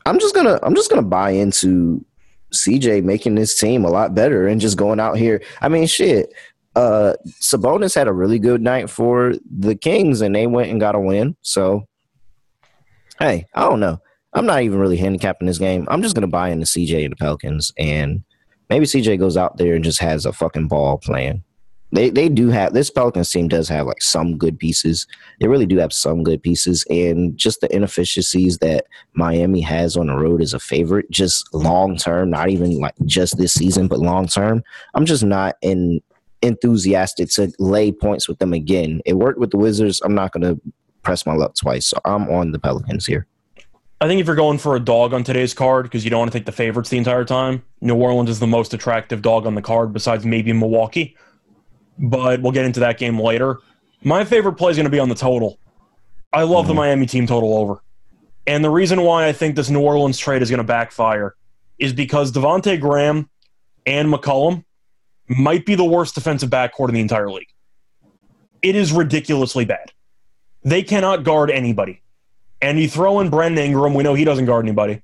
I'm just gonna I'm just gonna buy into CJ making this team a lot better and just going out here. I mean, shit uh Sabonis had a really good night for the Kings and they went and got a win. So hey, I don't know. I'm not even really handicapping this game. I'm just gonna buy into CJ and the Pelicans and maybe CJ goes out there and just has a fucking ball playing. They they do have this Pelicans team does have like some good pieces. They really do have some good pieces, and just the inefficiencies that Miami has on the road as a favorite, just long term, not even like just this season, but long term. I'm just not in enthusiastic to lay points with them again. It worked with the Wizards. I'm not going to press my luck twice. So I'm on the Pelicans here. I think if you're going for a dog on today's card because you don't want to take the favorites the entire time, New Orleans is the most attractive dog on the card besides maybe Milwaukee. But we'll get into that game later. My favorite play is going to be on the total. I love mm-hmm. the Miami team total over. And the reason why I think this New Orleans trade is going to backfire is because Devonte Graham and McCollum might be the worst defensive backcourt in the entire league. It is ridiculously bad. They cannot guard anybody. And you throw in Brandon Ingram, we know he doesn't guard anybody.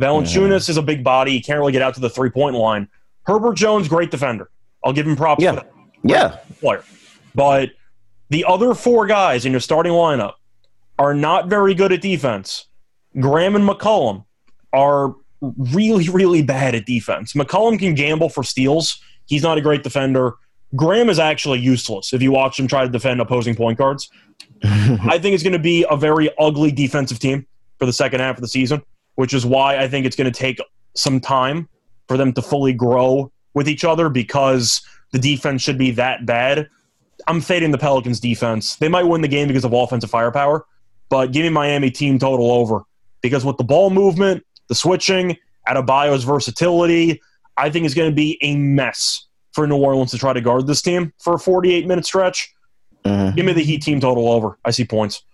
Valanciunas mm. is a big body. He can't really get out to the three point line. Herbert Jones, great defender. I'll give him props yeah. Yeah. Player. But the other four guys in your starting lineup are not very good at defense. Graham and McCollum are really, really bad at defense. McCollum can gamble for steals, He's not a great defender. Graham is actually useless if you watch him try to defend opposing point guards. I think it's going to be a very ugly defensive team for the second half of the season, which is why I think it's going to take some time for them to fully grow with each other because the defense should be that bad. I'm fading the Pelicans defense. They might win the game because of offensive firepower, but give me Miami team total over because with the ball movement, the switching, Adebayo's versatility, I think is going to be a mess for New Orleans to try to guard this team for a 48 minute stretch. Mm-hmm. Give me the Heat team total over. I see points.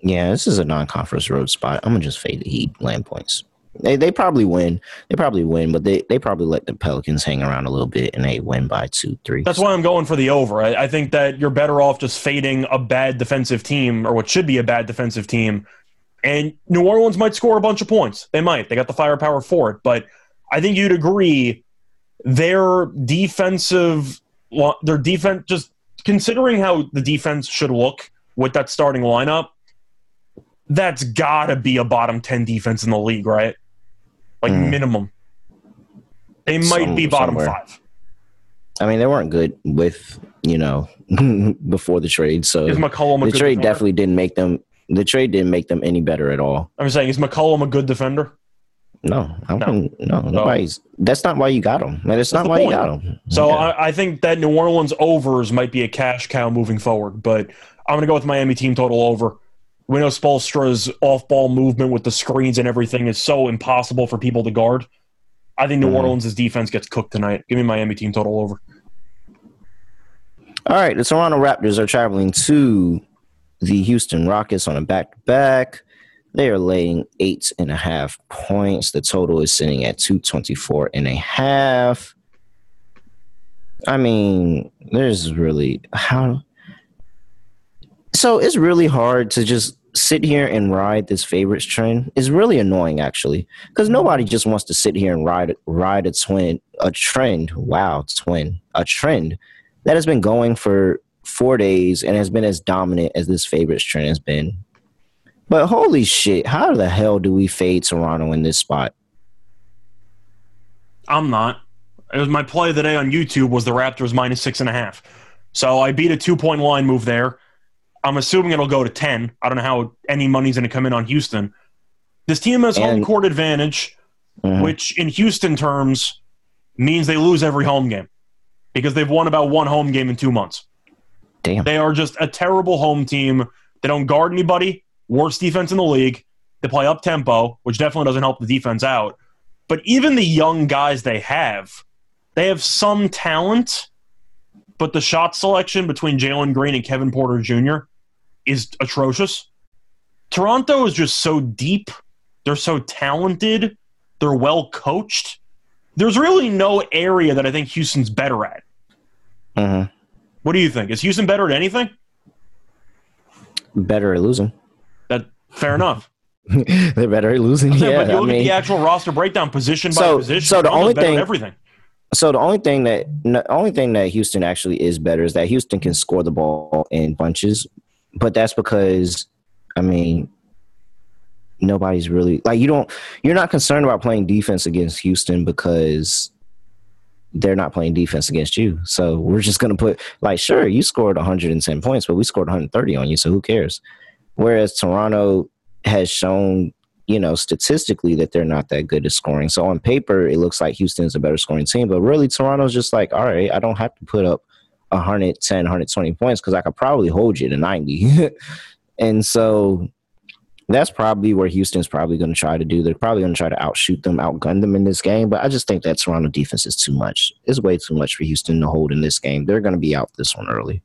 Yeah, this is a non conference road spot. I'm going to just fade the Heat land points. They they probably win. They probably win, but they, they probably let the Pelicans hang around a little bit and they win by two, three. That's why I'm going for the over. I, I think that you're better off just fading a bad defensive team or what should be a bad defensive team. And New Orleans might score a bunch of points. They might. They got the firepower for it. But I think you'd agree their defensive, their defense, just considering how the defense should look with that starting lineup, that's got to be a bottom 10 defense in the league, right? Like mm. minimum. They might Some, be bottom somewhere. five. I mean, they weren't good with, you know, before the trade. So is McCollum the trade defender? definitely didn't make them, the trade didn't make them any better at all. I'm saying, is McCollum a good defender? No, I no, no, nobody's. That's not why you got them. Man, it's not why point. you got them. So yeah. I, I, think that New Orleans overs might be a cash cow moving forward, but I'm going to go with Miami team total over. We know Spoelstra's off-ball movement with the screens and everything is so impossible for people to guard. I think New mm-hmm. Orleans' defense gets cooked tonight. Give me Miami team total over. All right, the Toronto Raptors are traveling to the Houston Rockets on a back-to-back. They are laying eight and a half points. The total is sitting at 224 and a half. I mean, there's really how so it's really hard to just sit here and ride this favorites trend. It's really annoying actually. Because nobody just wants to sit here and ride ride a twin a trend. Wow, twin. A trend that has been going for four days and has been as dominant as this favorites trend has been but holy shit, how the hell do we fade Toronto in this spot? I'm not. It was my play of the day on YouTube was the Raptors minus six and a half. So I beat a two point line move there. I'm assuming it'll go to ten. I don't know how any money's going to come in on Houston. This team has and, home court advantage, mm-hmm. which in Houston terms means they lose every home game because they've won about one home game in two months. Damn. They are just a terrible home team. They don't guard anybody worst defense in the league. They play up tempo, which definitely doesn't help the defense out. But even the young guys they have, they have some talent, but the shot selection between Jalen Green and Kevin Porter Jr. is atrocious. Toronto is just so deep. They're so talented. They're well coached. There's really no area that I think Houston's better at. Mhm. What do you think? Is Houston better at anything? Better at losing. Fair enough. They're better at losing. Yeah, Yeah, but you I look at the actual roster breakdown, position by So- position. so the only thing- everything. so the only thing that the only thing that Houston actually is better is that Houston can score the ball in bunches, but that's because I mean nobody's really like you don't you're not concerned about playing defense against Houston because they're not playing defense against you. So we're just going to put like sure you scored 110 points, but we scored 130 on you, so who cares? Whereas Toronto has shown you know, statistically that they're not that good at scoring. So on paper, it looks like Houston's a better scoring team, but really Toronto's just like, all right, I don't have to put up 110, 120 points because I could probably hold you to 90. and so that's probably where Houston's probably going to try to do. They're probably going to try to outshoot them, outgun them in this game. But I just think that Toronto defense is too much. It's way too much for Houston to hold in this game. They're going to be out this one early.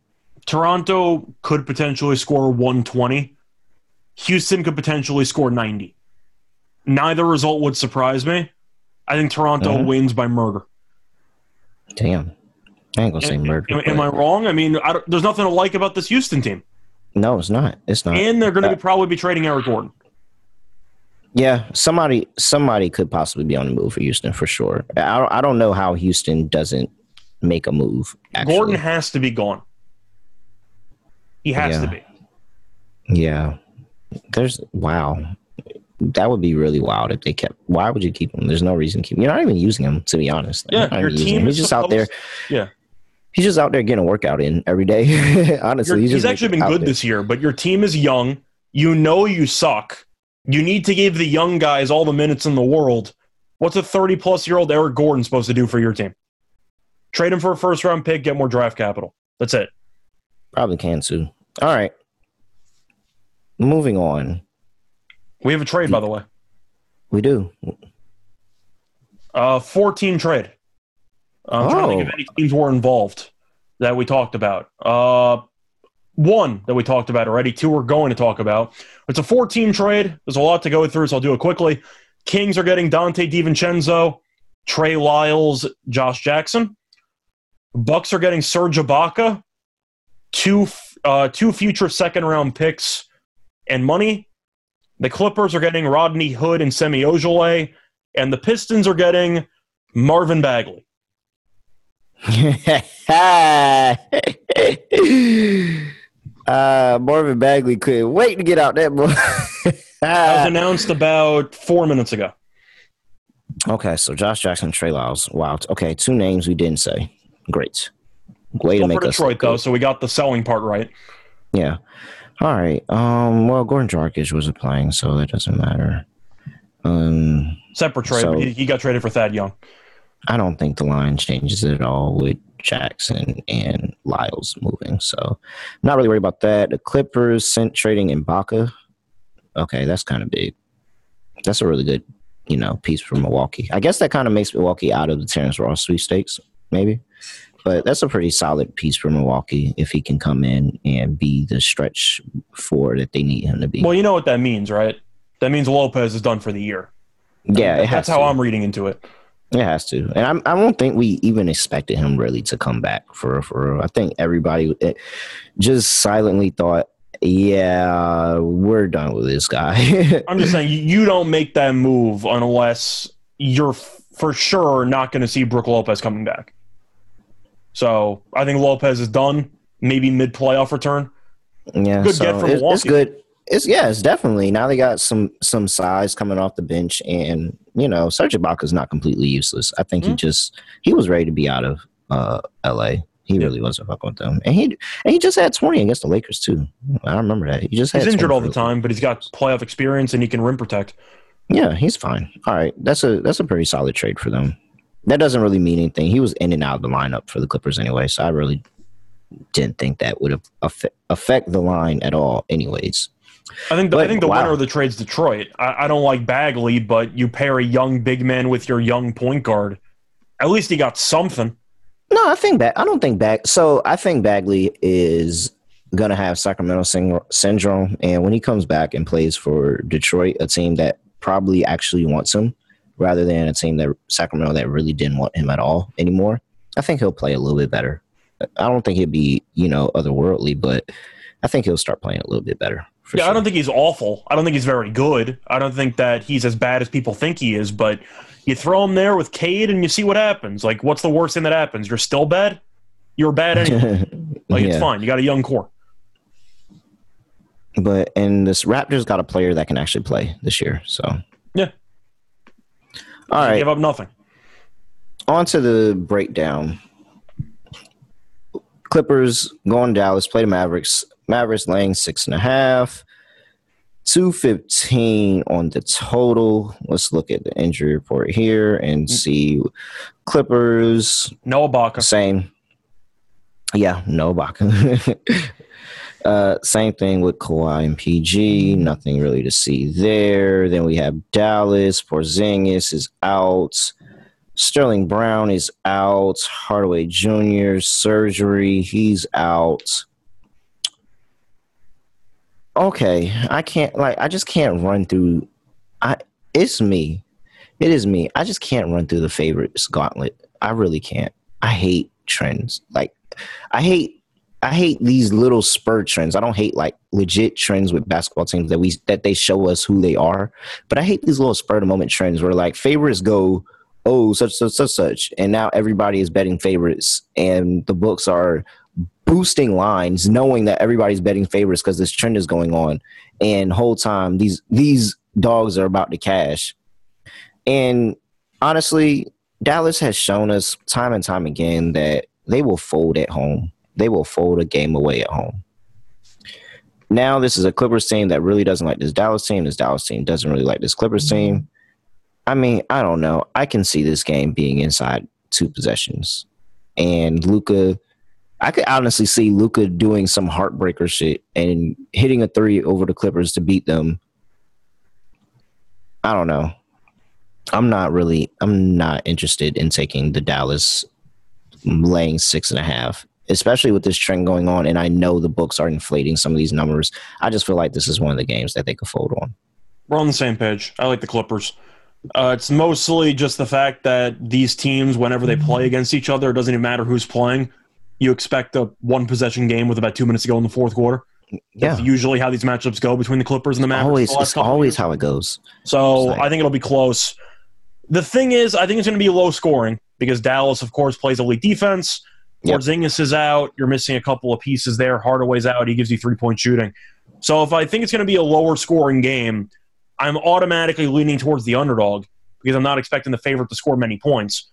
Toronto could potentially score 120. Houston could potentially score 90. Neither result would surprise me. I think Toronto Mhm. wins by murder. Damn. I ain't going to say murder. am- am I wrong? I mean, I there's nothing to like about this Houston team. No, it's not. It's not. And they're going to be probably be trading Eric Gordon. Yeah, somebody somebody could possibly be on the move for Houston for sure. I don't, I don't know how Houston doesn't make a move. Actually. Gordon has to be gone. He has Yeah. to be. Yeah, there's wow. That would be really wild if they kept. Why would you keep him? There's no reason to keep him. You're not even using him, to be honest. Yeah, your team is He's just out there. yeah. He's just out there getting a workout in every day. Honestly, he's, actually been good there. this year, but your team is young. You know you suck. You need to give the young guys all the minutes in the world. What's a 30 plus year old Eric Gordon supposed to do for your team? Trade him for a first round pick, get more draft capital. That's it. Probably can too. All right. Moving on. We have a trade, by the way. We do. Uh, four team trade. I'm trying to think if Oh. any teams were involved that we talked about. Uh, one that we talked about already. Two we're going to talk about. It's a four team trade. There's a lot to go through, so I'll do it quickly. Kings are getting Donte DiVincenzo, Trey Lyles, Josh Jackson. Bucks are getting Serge Ibaka, two uh, two future second round picks and money. The Clippers are getting Rodney Hood and Semi Ojeleye, and the Pistons are getting Marvin Bagley. uh, Marvin Bagley couldn't wait to get out that boy. That was announced about four minutes ago. okay, so Josh Jackson, Trey Lyles. Wow. Okay, two names we didn't say. Great. Way to make for us Detroit look though, so we got the selling part right. Yeah. All right. Um. Well, Goran Dragic was applying, so that doesn't matter. Um. Separate trade, So- he, he got traded for Thad Young. I don't think the line changes at all with Jackson and Lyles moving. So I'm not really worried about that. The Clippers sent trading Ibaka. Okay, that's kind of big. That's a really good, you know, piece for Milwaukee. I guess that kind of makes Milwaukee out of the Terrence Ross sweepstakes, maybe. But that's a pretty solid piece for Milwaukee if he can come in and be the stretch four that they need him to be. Well, you know what that means, right? That means Lopez is done for the year. yeah, That's how to. I'm reading into it. It has to, and I'm, I don't think we even expected him really to come back for for. real. I think everybody just silently thought, "Yeah, we're done with this guy." I'm just saying you- you don't make that move unless you're for sure not going to see Brook Lopez coming back. So I think Lopez is done. Maybe mid playoff return. yeah, Good so get from it- it's Milwaukee. good. It's yeah, it's definitely now they got some some size coming off the bench, and you know, Serge Ibaka is not completely useless. I think he Mhm. just he was ready to be out of uh L.A. He really wasn't fucking with them, and he and he just had 20 against the Lakers too. I remember that. He just had He's injured all the time, but he's got playoff experience and he can rim protect. Yeah, he's fine. All right, that's a that's a pretty solid trade for them. That doesn't really mean anything. He was in and out of the lineup for the Clippers anyway, so I really didn't think that would affect, affect the line at all. Anyways, I think the, I think the wow. winner of the trade's Detroit. I, I don't like Bagley, but you pair a young big man with your young point guard. At least he got something. no, I think Bag. I don't think Bag. So I think Bagley is gonna have Sacramento syn- syndrome, and when he comes back and plays for Detroit, a team that probably actually wants him, rather than a team that Sacramento that really didn't want him at all anymore, I think he'll play a little bit better. I don't think he'll be you know otherworldly, but I think he'll start playing a little bit better. Yeah, sure. I don't think he's awful. I don't think he's very good. I don't think that he's as bad as people think he is. But you throw him there with Cade, and you see what happens. Like, what's the worst thing that happens? You're still bad. You're bad anyway. like, it's fine. You got a young core. But and this Raptors got a player that can actually play this year. So Yeah. All right. Give up nothing. on to the breakdown. Clippers going Dallas, play the Mavericks. Mavericks laying six and a half. 215 on the total. Let's look at the injury report here and mm. see Clippers. No Ibaka. Same. Yeah, no Baka. uh, same thing with Kawhi and PG. Nothing really to see there. Then we have Dallas. Porzingis is out. Sterling Brown is out. Hardaway Jr. surgery. He's out. Okay, I can't like I just can't run through. I it's me. It is me. I just can't run through the favorites gauntlet. I really can't. I hate trends. Like I hate I hate these little spur trends. I don't hate like legit trends with basketball teams that we that they show us who they are. But I hate these little spur the moment trends where like favorites go, oh such such such such, and now everybody is betting favorites, and the books are boosting lines, knowing that everybody's betting favorites because this trend is going on, and whole time these these dogs are about to cash. And honestly, Dallas has shown us time and time again that they will fold at home. They will fold a game away at home. Now, this is a Clippers team that really doesn't like this Dallas team. This Dallas team doesn't really like this Clippers mm-hmm. team. I mean, I don't know. I can see this game being inside two possessions. And Luka, I could honestly see Luka doing some heartbreaker shit and hitting a three over the Clippers to beat them. I don't know. I'm not really. I'm not interested in taking the Dallas laying six and a half, especially with this trend going on. And I know the books are inflating some of these numbers. I just feel like this is one of the games that they could fold on. We're on the same page. I like the Clippers. Uh, it's mostly just the fact that these teams, whenever they play against each other, it doesn't even matter who's playing. You expect a one possession game with about two minutes to go in the fourth quarter. Yeah, That's usually how these matchups go between the Clippers and the Mavericks. always. the It's always years. how it goes. So like- I think it'll be close. The thing is, I think it's going to be low scoring because Dallas, of course, plays elite defense. Yep. Porzingis is out. You're missing a couple of pieces there. Hardaway's out. He gives you three point shooting. So if I think it's going to be a lower scoring game, I'm automatically leaning towards the underdog because I'm not expecting the favorite to score many points.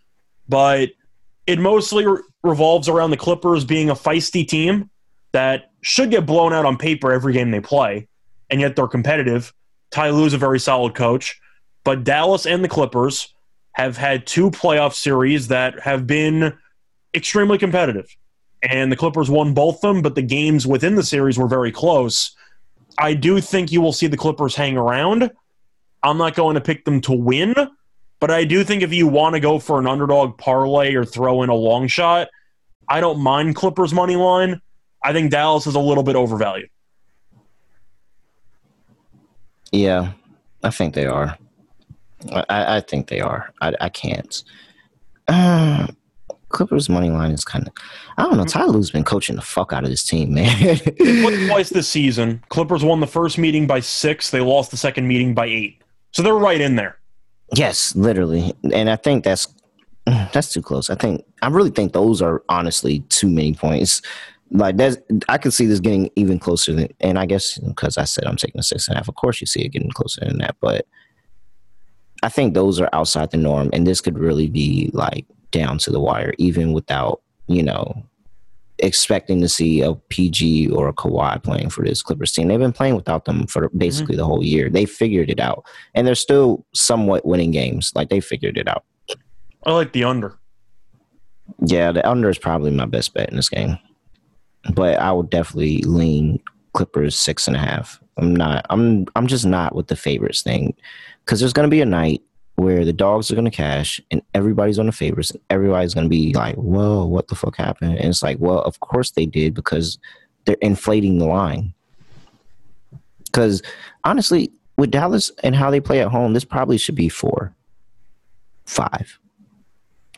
But it mostly re- revolves around the Clippers being a feisty team that should get blown out on paper every game they play, and yet they're competitive. Ty Lue's a very solid coach, but Dallas and the Clippers have had two playoff series that have been extremely competitive. And the Clippers won both them, but the games within the series were very close. I do think you will see the Clippers hang around. I'm not going to pick them to win, but I do think if you want to go for an underdog parlay or throw in a long shot, I don't mind Clippers money line. I think Dallas is a little bit overvalued. Yeah, I think they are. I, I think they are. I, I can't. Uh, Clippers money line is kind of. I don't know. Mm. Ty Lue's been coaching the fuck out of this team, man. Twice this season. Clippers won the first meeting by six. They lost the second meeting by eight. So they're right in there. yes, literally, and I think that's that's too close. I think I really think those are honestly too many points. Like that's, I could see this getting even closer than, and I guess because I said I'm taking a six and a half. Of course, you see it getting closer than that, but I think those are outside the norm, and this could really be like down to the wire, even without you know expecting to see a PG or a Kawhi playing for this Clippers team. They've been playing without them for basically mm-hmm. the whole year. They figured it out, and they're still somewhat winning games. Like they figured it out. I like the under. Yeah, the under is probably my best bet in this game, but I would definitely lean Clippers six and a half. I'm not. I'm. I'm just not with the favorites thing, because there's going to be a night where the dogs are going to cash and everybody's on the favorites and everybody's going to be like, "Whoa, what the fuck happened?" And it's like, well, of course they did because they're inflating the line. Because honestly, with Dallas and how they play at home, this probably should be four, five.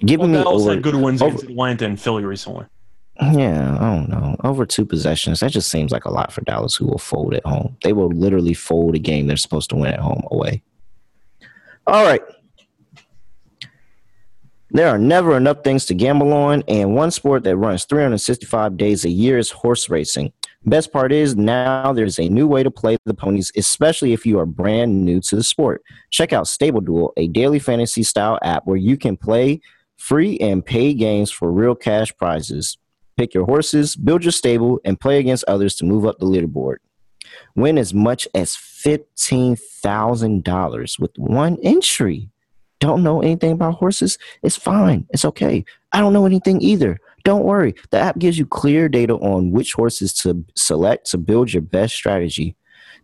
Giving Well, me Dallas over, had good wins over- against Atlanta and Philly recently. yeah, I don't know. Over two possessions. That just seems like a lot for Dallas, who will fold at home. They will literally fold a game they're supposed to win at home away. All right. There are never enough things to gamble on, and one sport that runs 365 days a year is horse racing. Best part is now there's a new way to play the ponies, especially if you are brand new to the sport. Check out Stable Duel, a daily fantasy style app where you can play free and paid games for real cash prizes. Pick your horses, build your stable, and play against others to move up the leaderboard. Win as much as $15,000 with one entry. Don't know anything about horses? It's fine. It's okay. I don't know anything either. Don't worry. The app gives you clear data on which horses to select to build your best strategy.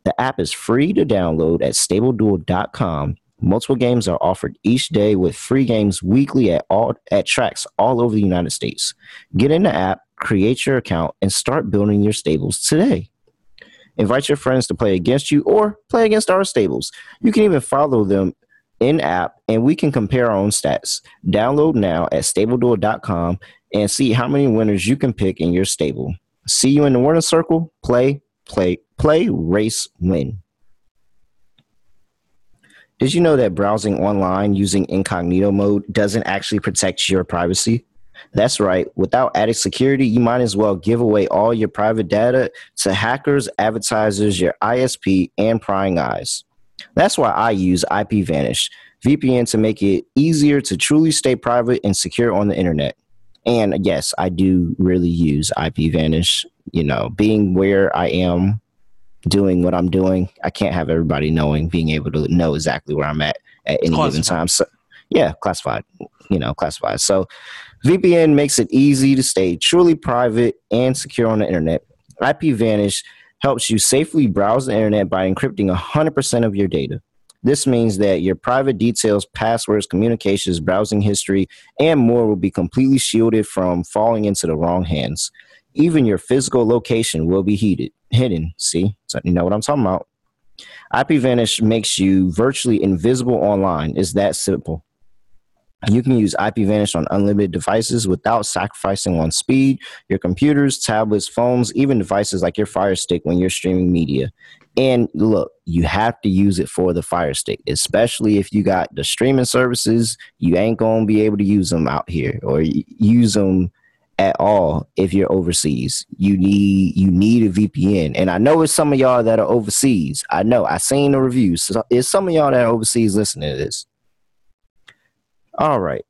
The app is free to download at stableduel.com. Multiple games are offered each day with free games weekly at all at tracks all over the United States. Get in the app, create your account, and start building your stables today. Invite your friends to play against you or play against our stables. You can even follow them in app and we can compare our own stats. Download now at stableduel.com and see how many winners you can pick in your stable. See you in the winner circle. Play, play, play, race, win. Did you know that browsing online using incognito mode doesn't actually protect your privacy? That's right. Without added security, you might as well give away all your private data to hackers, advertisers, your ISP, and prying eyes. That's why I use IPVanish VPN to make it easier to truly stay private and secure on the internet. And yes, I do really use IPVanish. You know, being where I am, doing what I'm doing, I can't have everybody knowing, being able to know exactly where I'm at at any given time. So, yeah, classified. You know, classified. So, VPN makes it easy to stay truly private and secure on the internet. IPVanish helps you safely browse the internet by encrypting 100% of your data. This means that your private details, passwords, communications, browsing history, and more will be completely shielded from falling into the wrong hands. Even your physical location will be heated, hidden. See, so you know what I'm talking about. IPVanish makes you virtually invisible online. It's that simple. You can use IPVanish on unlimited devices without sacrificing on speed, your computers, tablets, phones, even devices like your Fire Stick when you're streaming media. And look, you have to use it for the Fire Stick, especially if you got the streaming services. You ain't gonna be able to use them out here or use them at all if you're overseas. You need you need a VPN. And I know it's some of y'all that are overseas. I know. I seen the reviews. So it's some of y'all that are overseas listening to this. All right.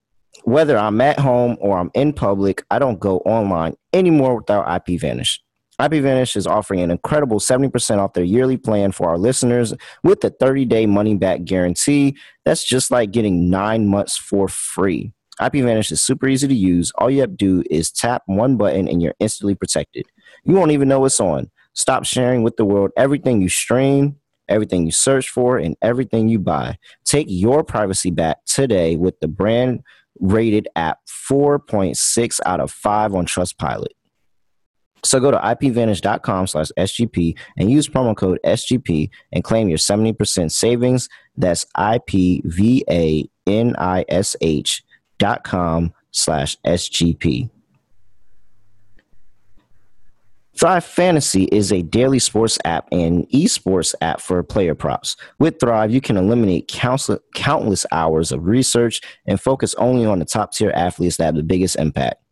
Whether I'm at home or I'm in public, I don't go online anymore without IPVanish. IPVanish is offering an incredible 70% off their yearly plan for our listeners with a 30 day money back guarantee. That's just like getting nine months for free. IPVanish is super easy to use. All you have to do is tap one button and you're instantly protected. You won't even know it's on. Stop sharing with the world everything you stream, everything you search for, and everything you buy. Take your privacy back today with the brand rated app 4.6 out of 5 on Trustpilot. So go to ipvanish.com slash SGP and use promo code SGP and claim your 70% savings. That's IPVANISH dot com slash SGP. Thrive Fantasy is a daily sports app and esports app for player props. With Thrive, you can eliminate countless, hours of research and focus only on the top tier athletes that have the biggest impact.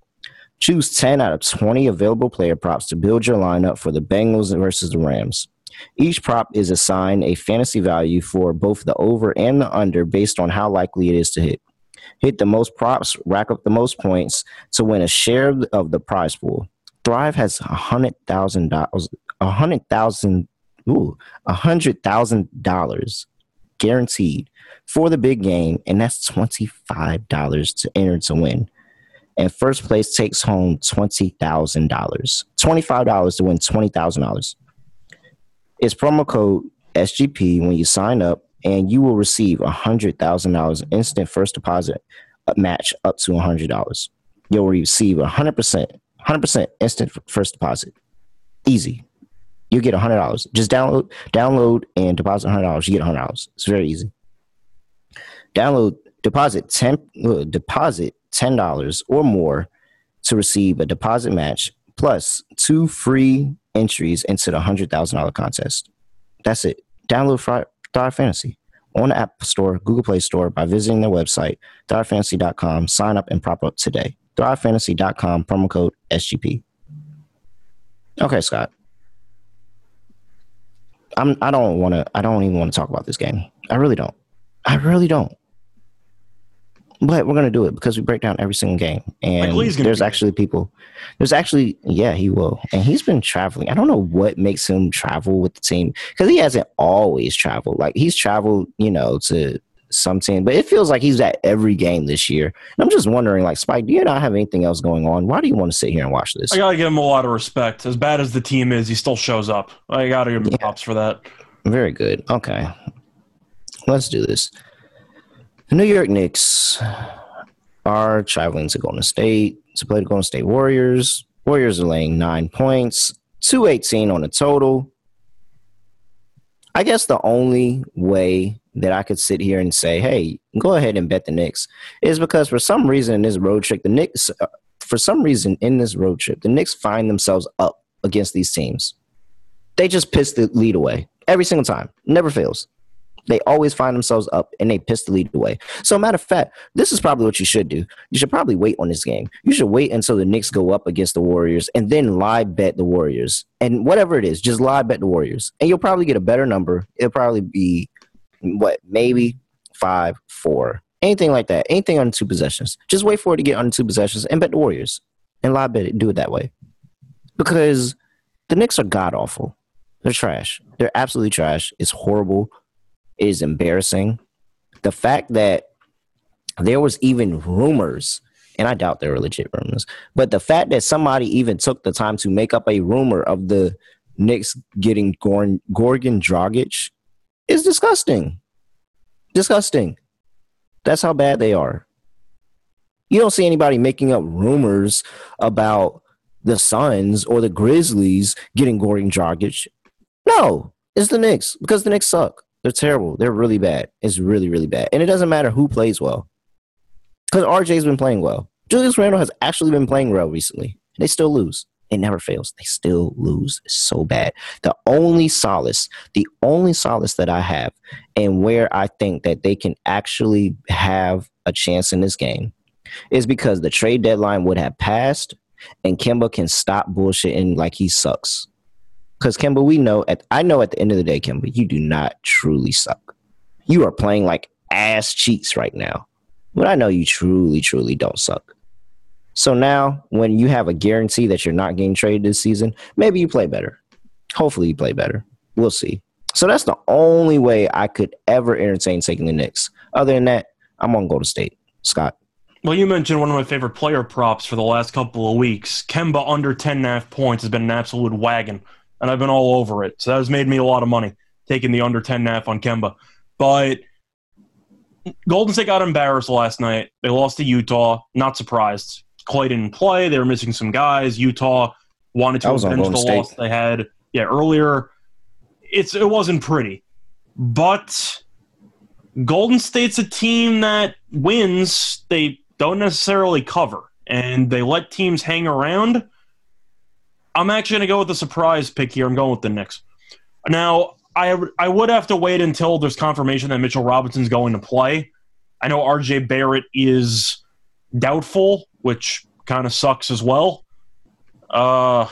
Choose 10 out of 20 available player props to build your lineup for the Bengals versus the Rams. Each prop is assigned a fantasy value for both the over and the under based on how likely it is to hit. Hit the most props, rack up the most points to win a share of the prize pool. Thrive has a hundred thousand dollars, a hundred thousand, ooh, a hundred thousand dollars guaranteed for the big game, and that's twenty five dollars to enter to win. And first place takes home twenty thousand dollars, twenty five dollars to win twenty thousand dollars. It's promo code SGP when you sign up, and you will receive a hundred thousand dollars instant first deposit uh, match up to a hundred dollars. You'll receive a hundred percent 100% instant first deposit. Easy. You get hundred dollars. Just download, download, and deposit hundred dollars. You get hundred dollars. It's very easy. Download, deposit ten, uh, deposit ten dollars or more to receive a deposit match plus two free entries into the hundred thousand dollar contest. That's it. Download Fry, Thrive Fantasy on the App Store, Google Play Store by visiting their website, thrivefantasy.com. Sign up and prop up today. Thrivefantasy.com, promo code SGP. Okay, Scott. I'm I don't want to I don't even want to talk about this game. I really don't. I really don't. But we're gonna do it because we break down every single game, and there's actually people. There's actually yeah, he will, and he's been traveling. I don't know what makes him travel with the team because he hasn't always traveled. Like he's traveled, you know, to some team, but it feels like he's at every game this year. And I'm just wondering, like Spike, do you not have anything else going on? Why do you want to sit here and watch this? I gotta give him a lot of respect. As bad as the team is, he still shows up. I gotta give him Yeah. props for that. Very good. Okay. Let's do this. The New York Knicks are traveling to Golden State to play the Golden State Warriors. Warriors are laying nine points, 218 on the total. I guess the only way that I could sit here and say, hey, go ahead and bet the Knicks is because for some reason in this road trip, the Knicks, uh, for some reason in this road trip, the Knicks find themselves up against these teams. They just piss the lead away every single time. Never fails. They always find themselves up and they piss the lead away. So, matter of fact, this is probably what you should do. You should probably wait on this game. You should wait until the Knicks go up against the Warriors and then live bet the Warriors. And whatever it is, just live bet the Warriors. And you'll probably get a better number. It'll probably be what, maybe five, four, anything like that. Anything under two possessions. Just wait for it to get under two possessions and bet the Warriors and live bet it. Do it that way. Because the Knicks are god awful. They're trash. They're absolutely trash. It's horrible. It is embarrassing. The fact that there was even rumors, and I doubt they were legit rumors, but the fact that somebody even took the time to make up a rumor of the Knicks getting Gorn, Gorgon Dragic is disgusting. Disgusting. That's how bad they are. You don't see anybody making up rumors about the Suns or the Grizzlies getting Gordon Dragic. No, it's the Knicks because the Knicks suck. They're terrible. They're really bad. It's really, really bad. And it doesn't matter who plays well because RJ's been playing well. Julius Randle has actually been playing well recently. They still lose. It never fails. They still lose. So bad. The only solace, the only solace that I have, and where I think that they can actually have a chance in this game, is because the trade deadline would have passed, and Kemba can stop bullshitting like he sucks. Because Kemba, we know at I know at the end of the day, Kemba, you do not truly suck. You are playing like ass cheeks right now, but I know you truly, truly don't suck. So now, when you have a guarantee that you're not getting traded this season, maybe you play better. Hopefully, you play better. We'll see. So that's the only way I could ever entertain taking the Knicks. Other than that, I'm on Golden State. Scott. Well, you mentioned one of my favorite player props for the last couple of weeks. Kemba under 10 and a half points has been an absolute wagon, and I've been all over it. So that has made me a lot of money taking the under 10 and a half on Kemba. But Golden State got embarrassed last night. They lost to Utah. Not surprised. Clay didn't play. They were missing some guys. Utah wanted to avenge the State. loss they had. Yeah, earlier. It's it wasn't pretty, but Golden State's a team that wins. They don't necessarily cover, and they let teams hang around. I'm actually going to go with the surprise pick here. I'm going with the Knicks. Now, I I would have to wait until there's confirmation that Mitchell Robinson's going to play. I know RJ Barrett is doubtful, which kind of sucks as well. Uh,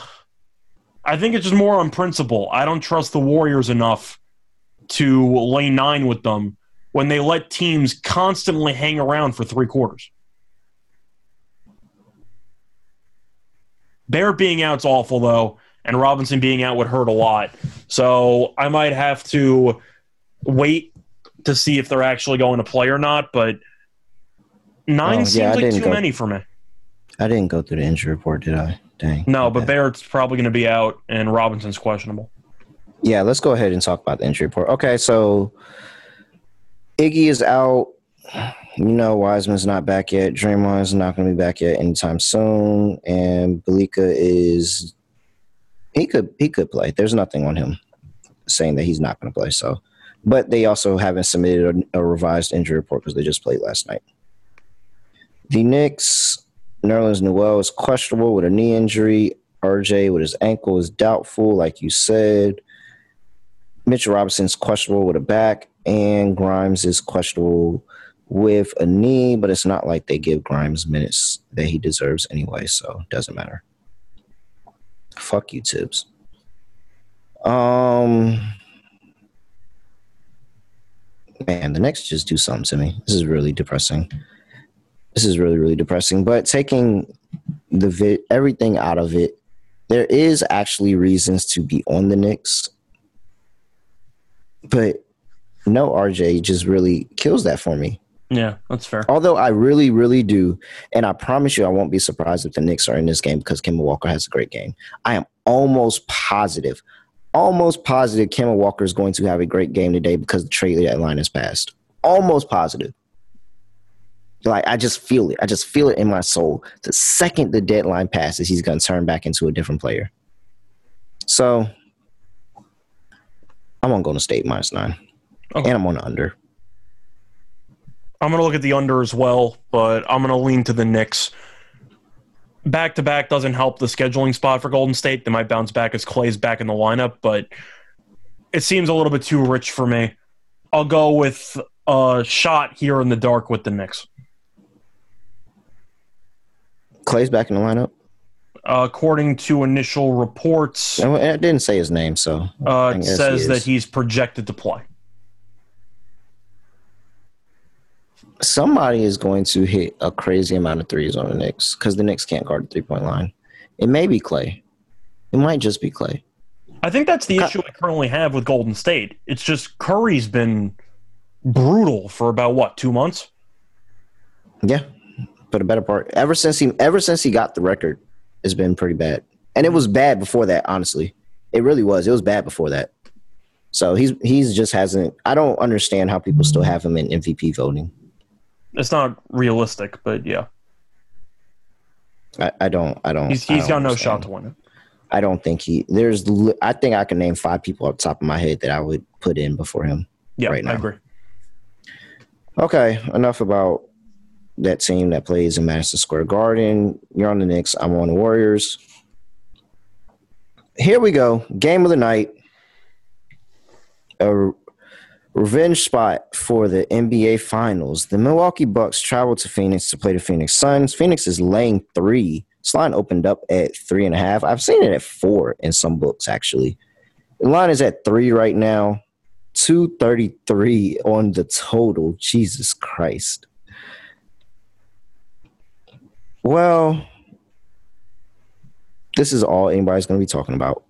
I think it's just more on principle. I don't trust the Warriors enough to lay nine with them when they let teams constantly hang around for three quarters. Bear being out's awful though, and Robinson being out would hurt a lot. So I might have to wait to see if they're actually going to play or not. But nine Oh, yeah, seems like too go- many for me. I didn't go through the injury report, did I? Dang. No, but. Barrett's probably going to be out, and Robinson's questionable. Yeah, let's go ahead and talk about the injury report. Okay, so Iggy is out. You know, Wiseman's not back yet. Draymond's not going to be back yet anytime soon. And Bjelica is he could he could play. There's nothing on him saying that he's not going to play. So, but they also haven't submitted a, a revised injury report because they just played last night. The Knicks, Nerlens Noel is questionable with a knee injury. RJ with his ankle is doubtful, like you said. Mitchell Robinson's questionable with a back, and Grimes is questionable with a knee, but it's not like they give Grimes minutes that he deserves anyway, so it doesn't matter. Fuck you, Thibs. Um, man, the Knicks just do something to me. This is really depressing. This is really, really depressing. But taking the vi- everything out of it, there is actually reasons to be on the Knicks. But no RJ just really kills that for me. Yeah, that's fair. Although I really, really do, and I promise you, I won't be surprised if the Knicks are in this game because Kemba Walker has a great game. I am almost positive, almost positive Kemba Walker is going to have a great game today because the trade deadline has passed. Almost positive. Like I just feel it. I just feel it in my soul. The second the deadline passes, he's going to turn back into a different player. So I'm on Golden State minus nine, Okay. and I'm on under. I'm going to look at the under as well, but I'm going to lean to the Knicks. Back to back doesn't help the scheduling spot for Golden State. They might bounce back as Clay's back in the lineup, but it seems a little bit too rich for me. I'll go with a shot here in the dark with the Knicks. Clay's back in the lineup. Uh, according to initial reports, And I didn't say his name, so uh, it says he that he's projected to play. somebody is going to hit a crazy amount of threes on the Knicks because the Knicks can't guard the three point line. It may be Clay. It might just be Clay. I think that's the issue we currently have with Golden State. It's just Curry's been brutal for about what two months. Yeah, but the better part ever since he ever since he got the record, it's been pretty bad, and it was bad before that. Honestly, it really was. It was bad before that. So he's he's just hasn't. I don't understand how people still have him in MVP voting. It's not realistic, but yeah, I, I don't. I don't. he's I don't got no shot to win it. I don't think he. There's. I think I can name five people off the top of my head that I would put in before him. Yeah, Right I now. agree. Okay, enough about that team that plays in Madison Square Garden. You're on the Knicks. I'm on the Warriors. Here we go. Game of the night. A revenge spot for the NBA Finals. The Milwaukee Bucks travel to Phoenix to play the Phoenix Suns. Phoenix is laying three. This line opened up at three and a half. I've seen it at four in some books, actually. The line is at three right now. 233 on the total. Jesus Christ. Well, this is all anybody's going to be talking about.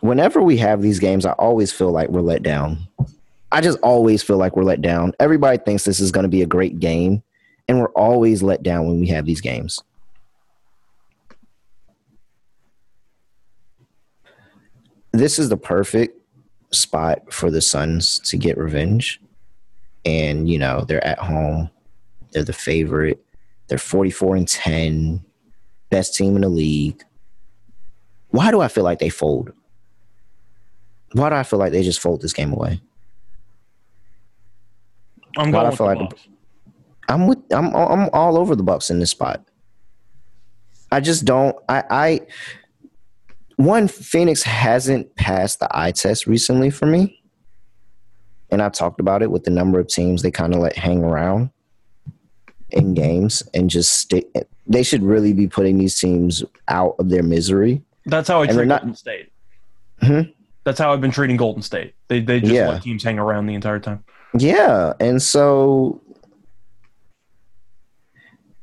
Whenever we have these games, I always feel like we're let down. I just always feel like we're let down. Everybody thinks this is going to be a great game, and we're always let down when we have these games. This is the perfect spot for the Suns to get revenge. And, you know, they're at home. They're the favorite. They're 44 and 10, best team in the league. Why do I feel like they fold? Why do I feel like they just fold this game away? I'm Why going do I feel like the-. I'm with I'm I'm all over the Bucks in this spot. I just don't I I one Phoenix hasn't passed the eye test recently for me. And I talked about it with the number of teams they kind of let hang around in games and just stick they should really be putting these teams out of their misery. That's how I treat not- Golden State. Hmm? That's how I've been treating Golden State. They they just Yeah. let teams hang around the entire time. Yeah, and so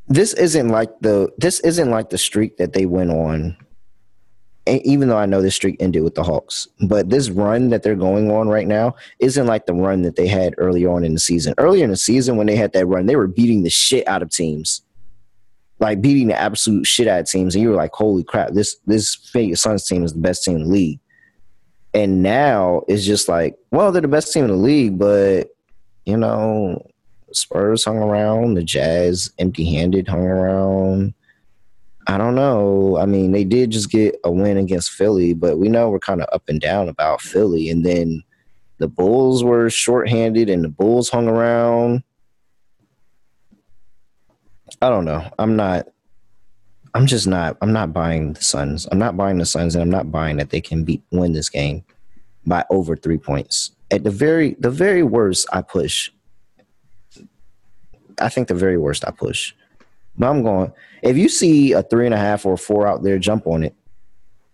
this isn't like the this isn't like the streak that they went on. Even though I know this streak ended with the Hawks, but this run that they're going on right now isn't like the run that they had early on in the season. Earlier in the season, when they had that run, they were beating the shit out of teams, like beating the absolute shit out of teams, and you were like, "Holy crap! This this Suns team is the best team in the league." And now it's just like, well, they're the best team in the league, but you know, Spurs hung around, the Jazz empty handed hung around. I don't know. I mean, they did just get a win against Philly, but we know we're kind of up and down about Philly. And then the Bulls were shorthanded and the Bulls hung around. I don't know. I'm not I'm just not I'm not buying the Suns. I'm not buying the Suns and I'm not buying that they can beat win this game by over 3 points. At the very the very worst I push. I think the very worst I push. But I'm going if you see a three and a half or a four out there, jump on it.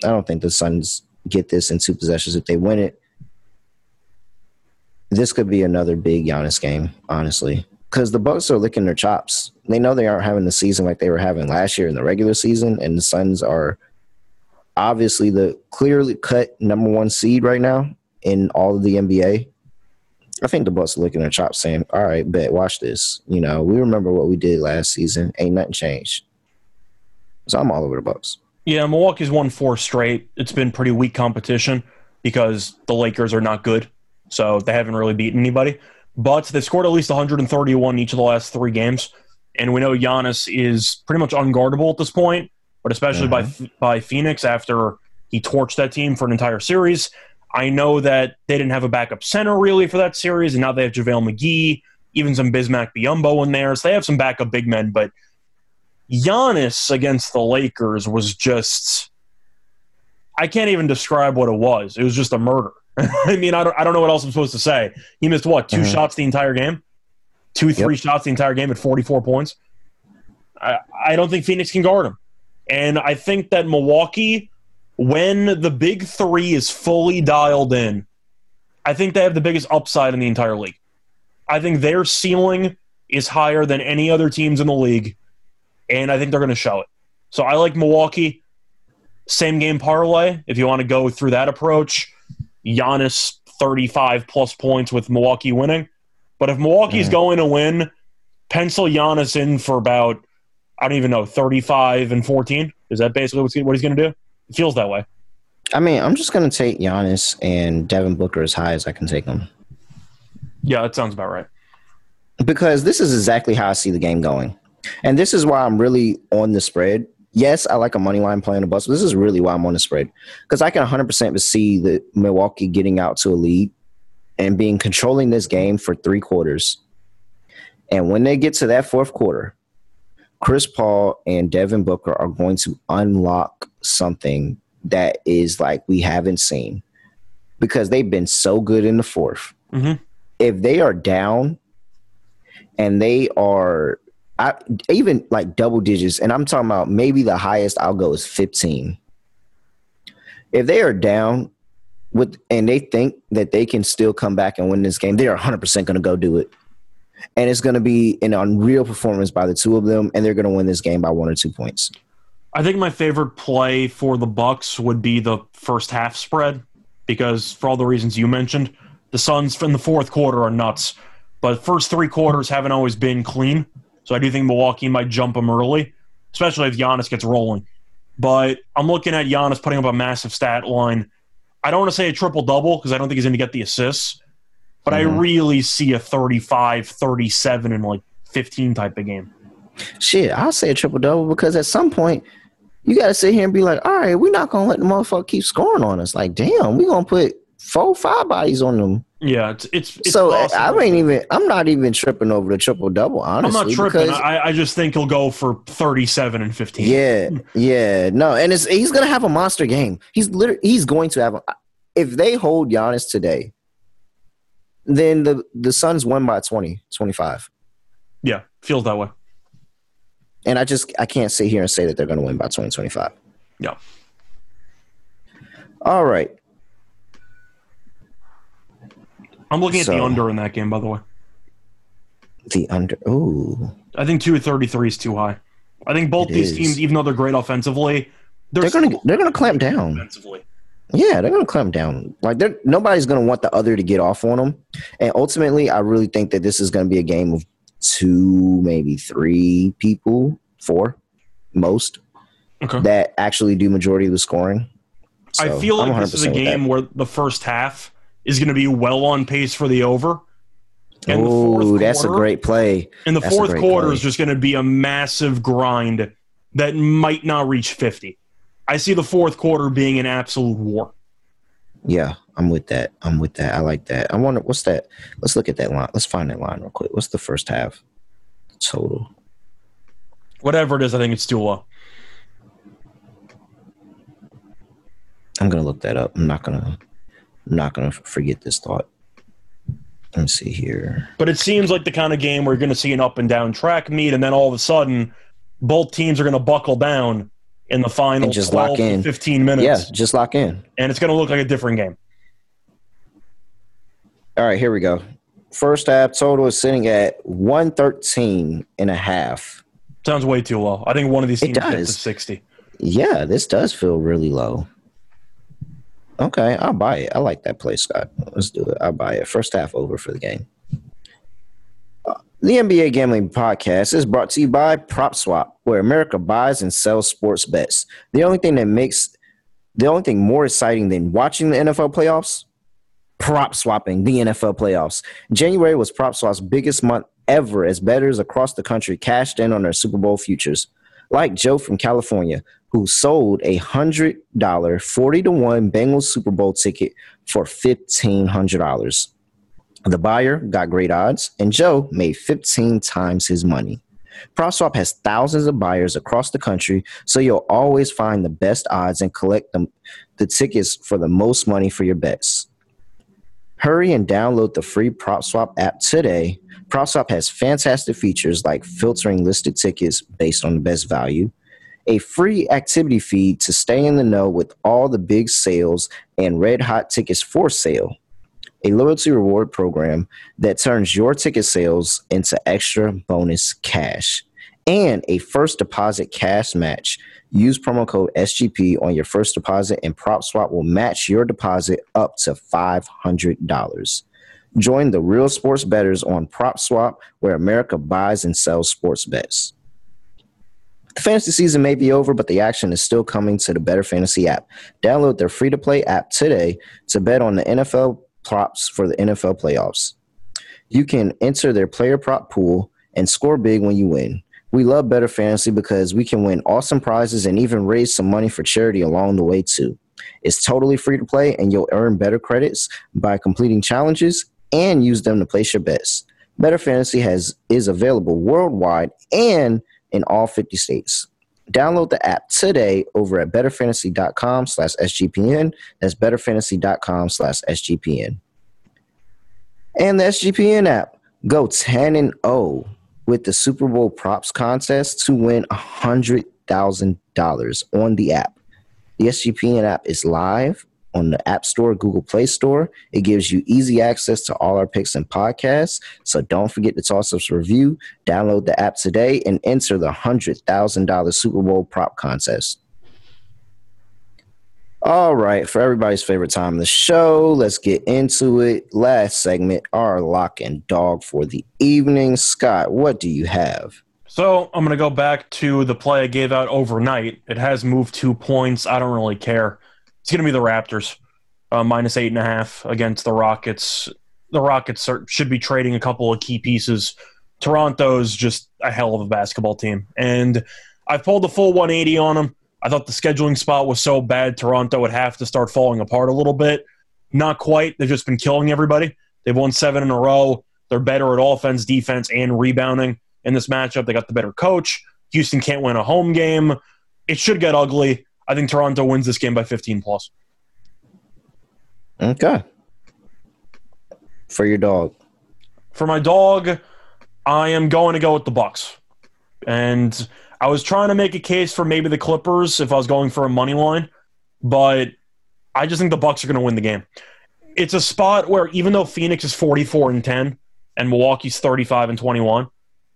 I don't think the Suns get this in two possessions. If they win it, this could be another big Giannis game, honestly. Because the Bucks are licking their chops. They know they aren't having the season like they were having last year in the regular season, and the Suns are obviously the clearly cut number one seed right now in all of the NBA. I think the Bucks are licking their chops, saying, "All right, bet, watch this." You know, we remember what we did last season. Ain't nothing changed. So I'm all over the Bucks. Yeah, Milwaukee's won four straight. It's been pretty weak competition because the Lakers are not good, so they haven't really beaten anybody. But they scored at least 131 each of the last three games, and we know Giannis is pretty much unguardable at this point. But especially mm-hmm. by by Phoenix after he torched that team for an entire series. I know that they didn't have a backup center really for that series, and now they have JaVale McGee, even some Bismack Biyombo in there. So they have some backup big men, but Giannis against the Lakers was just I can't even describe what it was. It was just a murder. I mean, I don't, I don't know what else I'm supposed to say. He missed what, 2 mm-hmm. shots the entire game? Two, three yep. shots the entire game at 44 points. I, I don't think Phoenix can guard him. And I think that Milwaukee, when the big three is fully dialed in, I think they have the biggest upside in the entire league. I think their ceiling is higher than any other teams in the league and I think they're going to show it. So I like Milwaukee. Same game parlay if you want to go through that approach. Giannis 35 plus points with Milwaukee winning. But if Milwaukee's mm. going to win, pencil Giannis in for about I don't even know 35 and 14. Is that basically what he's going to do? It feels that way. I mean, I'm just going to take Giannis and Devin Booker as high as I can take them. Yeah, that sounds about right. Because this is exactly how I see the game going. And this is why I'm really on the spread. Yes, I like a money line playing the bus, but this is really why I'm on the spread because I can 100% see the Milwaukee getting out to a lead and being controlling this game for three quarters. And when they get to that fourth quarter, Chris Paul and Devin Booker are going to unlock something that is like we haven't seen because they've been so good in the 4th mm-hmm. If they are down and they are I even like double digits, and I'm talking about maybe the highest I'll go is 15. If they are down with and they think that they can still come back and win this game, they are 100% going to go do it. And it's going to be an unreal performance by the two of them, and they're going to win this game by one or two points. I think my favorite play for the Bucks would be the first half spread because for all the reasons you mentioned, the Suns in the fourth quarter are nuts, but first three quarters haven't always been clean. So I do think Milwaukee might jump them early, especially if Giannis gets rolling. But I'm looking at Giannis putting up a massive stat line. I don't want to say a triple double because I don't think he's going to get the assists, but mm-hmm. I really see a 35, 37, and like 15 type of game. Shit, I'll say a triple double because at some point you got to sit here and be like, all right, we're not going to let the motherfucker keep scoring on us. Like, damn, we're going to put four, five bodies on them. Yeah, it's it's, it's so I ain't even. I'm not even tripping over the triple double. Honestly, I'm not tripping. I, I just think he'll go for 37 and 15. Yeah, yeah, no, and it's he's gonna have a monster game. He's literally he's going to have. A, if they hold Giannis today, then the the Suns won by 20, 25. Yeah, feels that way. And I just I can't sit here and say that they're going to win by 20, 25. Yeah. All right. I'm looking at so, the under in that game, by the way. The under. Ooh. I think two thirty three is too high. I think both it these is. teams, even though they're great offensively, they're, they're gonna they're gonna clamp down. Offensively. Yeah, they're gonna clamp down. Like they're nobody's gonna want the other to get off on them. And ultimately, I really think that this is gonna be a game of two, maybe three people, four, most, okay. that actually do majority of the scoring. So I feel like this is a game where the first half is going to be well on pace for the over. Oh, that's a great play. And the that's fourth quarter play. is just going to be a massive grind that might not reach 50. I see the fourth quarter being an absolute war. Yeah, I'm with that. I'm with that. I like that. I wonder what's that. Let's look at that line. Let's find that line real quick. What's the first half total? Whatever it is, I think it's too low. I'm gonna look that up. I'm not gonna I'm not gonna forget this thought. Let me see here. But it seems like the kind of game where you're going to see an up and down track meet, and then all of a sudden, both teams are going to buckle down in the final And just 12 lock in. 15 minutes. Yeah, just lock in. And it's going to look like a different game. All right, here we go. First half total is sitting at 113 and a half. Sounds way too low. I think one of these teams gets to 60. Yeah, this does feel really low. Okay, I'll buy it. I like that play, Scott. Let's do it. I'll buy it. First half over for the game. The NBA Gambling Podcast is brought to you by PropSwap, where America buys and sells sports bets. The only thing that makes the only thing more exciting than watching the NFL playoffs, prop swapping the NFL playoffs. January was PropSwap's biggest month ever as bettors across the country cashed in on their Super Bowl futures. Like Joe from California, who sold a hundred dollar forty to one Bengals Super Bowl ticket for fifteen hundred dollars. The buyer got great odds, and Joe made fifteen times his money. PropSwap has thousands of buyers across the country, so you'll always find the best odds and collect them, the tickets for the most money for your bets. Hurry and download the free PropSwap app today. PropSwap has fantastic features like filtering listed tickets based on the best value, a free activity feed to stay in the know with all the big sales and red hot tickets for sale, a loyalty reward program that turns your ticket sales into extra bonus cash, and a first deposit cash match. Use promo code SGP on your first deposit, and PropSwap will match your deposit up to $500. Join the real sports bettors on PropSwap, where America buys and sells sports bets. The fantasy season may be over, but the action is still coming to the Better Fantasy app. Download their free to play app today to bet on the NFL props for the NFL playoffs. You can enter their player prop pool and score big when you win. We love Better Fantasy because we can win awesome prizes and even raise some money for charity along the way, too. It's totally free to play, and you'll earn better credits by completing challenges and use them to place your bets. Better Fantasy has is available worldwide and in all 50 states. Download the app today over at betterfantasy.com slash SGPN. That's betterfantasy.com slash SGPN. And the SGPN app. Go 10 and 0 with the Super Bowl props contest to win $100,000 on the app. The SGPN app is live on the App Store, Google Play Store. It gives you easy access to all our picks and podcasts. So don't forget to toss us a review, download the app today, and enter the $100,000 Super Bowl prop contest. All right, for everybody's favorite time of the show, let's get into it. Last segment, our lock and dog for the evening. Scott, what do you have? So I'm going to go back to the play I gave out overnight. It has moved two points. I don't really care. It's going to be the Raptors, uh, minus eight and a half against the Rockets. The Rockets are, should be trading a couple of key pieces. Toronto's just a hell of a basketball team. And I pulled the full 180 on them. I thought the scheduling spot was so bad, Toronto would have to start falling apart a little bit. Not quite. They've just been killing everybody. They've won seven in a row. They're better at offense, defense, and rebounding in this matchup. They got the better coach. Houston can't win a home game. It should get ugly. I think Toronto wins this game by 15 plus. Okay. For your dog. For my dog, I am going to go with the Bucks. And I was trying to make a case for maybe the Clippers if I was going for a money line, but I just think the Bucks are going to win the game. It's a spot where even though Phoenix is 44 and 10 and Milwaukee's 35 and 21,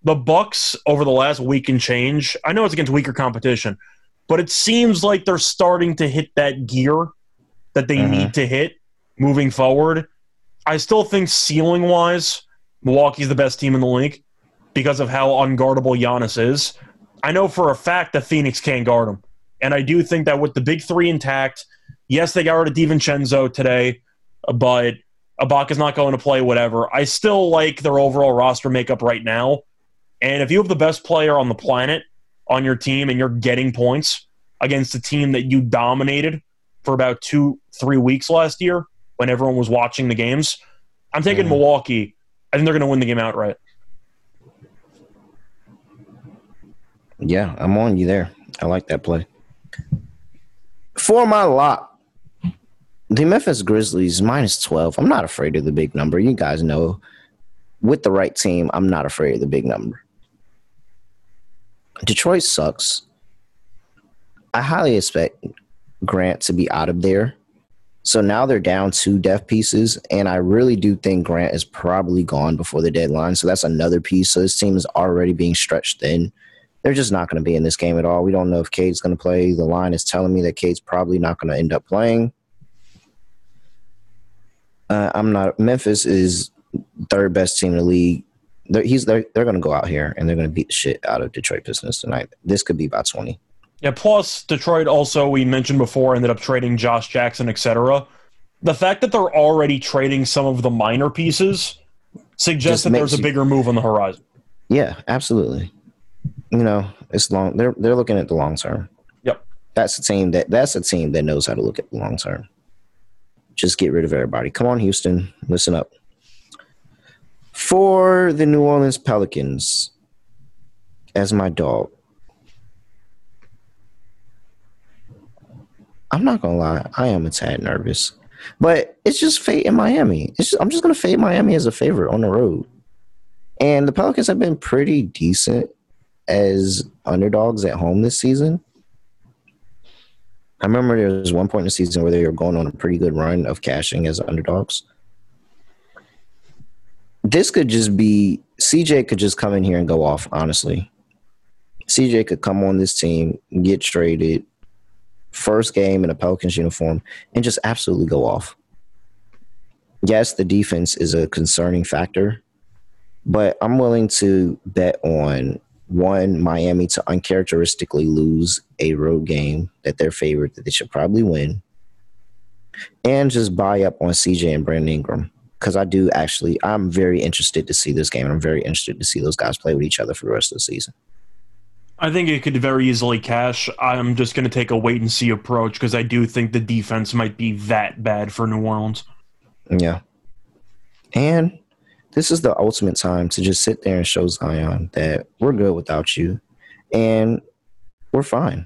the Bucks over the last week and change, I know it's against weaker competition, but it seems like they're starting to hit that gear that they Mhm. need to hit moving forward. I still think ceiling wise, Milwaukee's the best team in the league because of how unguardable Giannis is. I know for a fact that Phoenix can't guard him. And I do think that with the big three intact, yes, they got rid of DiVincenzo today, but Ibaka's not going to play, whatever. I still like their overall roster makeup right now. And if you have the best player on the planet on your team and you're getting points against a team that you dominated for about two, three weeks last year when everyone was watching the games, I'm taking mm. Milwaukee. I think they're going to win the game outright. Yeah, I'm on you there. I like that play. For my lock, the Memphis Grizzlies minus 12. I'm not afraid of the big number. You guys know with the right team, I'm not afraid of the big number. Detroit sucks. I highly expect Grant to be out of there. So now they're down two depth pieces, and I really do think Grant is probably gone before the deadline. So that's another piece. So this team is already being stretched thin. They're just not going to be in this game at all. We don't know if Cade's going to play. The line is telling me that Cade's probably not going to end up playing. Uh, I'm not. Memphis is third best team in the league. They're, he's they're, they're going to go out here and they're going to beat the shit out of Detroit Pistons tonight. This could be about 20. Yeah. Plus, Detroit also we mentioned before ended up trading Josh Jackson, etc. The fact that they're already trading some of the minor pieces suggests that there's a bigger move on the horizon. Yeah, absolutely. You know, it's long. They're they're looking at the long term. Yep. That's a team that that's a team that knows how to look at the long term. Just get rid of everybody. Come on, Houston, listen up. For the New Orleans Pelicans, as my dog, I'm not gonna lie, I am a tad nervous, but it's just fate in Miami. Just, I'm just gonna fade Miami as a favorite on the road, and the Pelicans have been pretty decent as underdogs at home this season. I remember there was one point in the season where they were going on a pretty good run of cashing as underdogs. This could just be CJ could just come in here and go off, honestly. CJ could come on this team, get traded, first game in a Pelicans uniform and just absolutely go off. Yes, the defense is a concerning factor, but I'm willing to bet on one Miami to uncharacteristically lose a road game that they're favored that they should probably win, and just buy up on CJ and Brandon Ingram because I do actually I'm very interested to see this game. and I'm very interested to see those guys play with each other for the rest of the season. I think it could very easily cash. I'm just going to take a wait and see approach because I do think the defense might be that bad for New Orleans. Yeah. And this is the ultimate time to just sit there and show Zion that we're good without you and we're fine.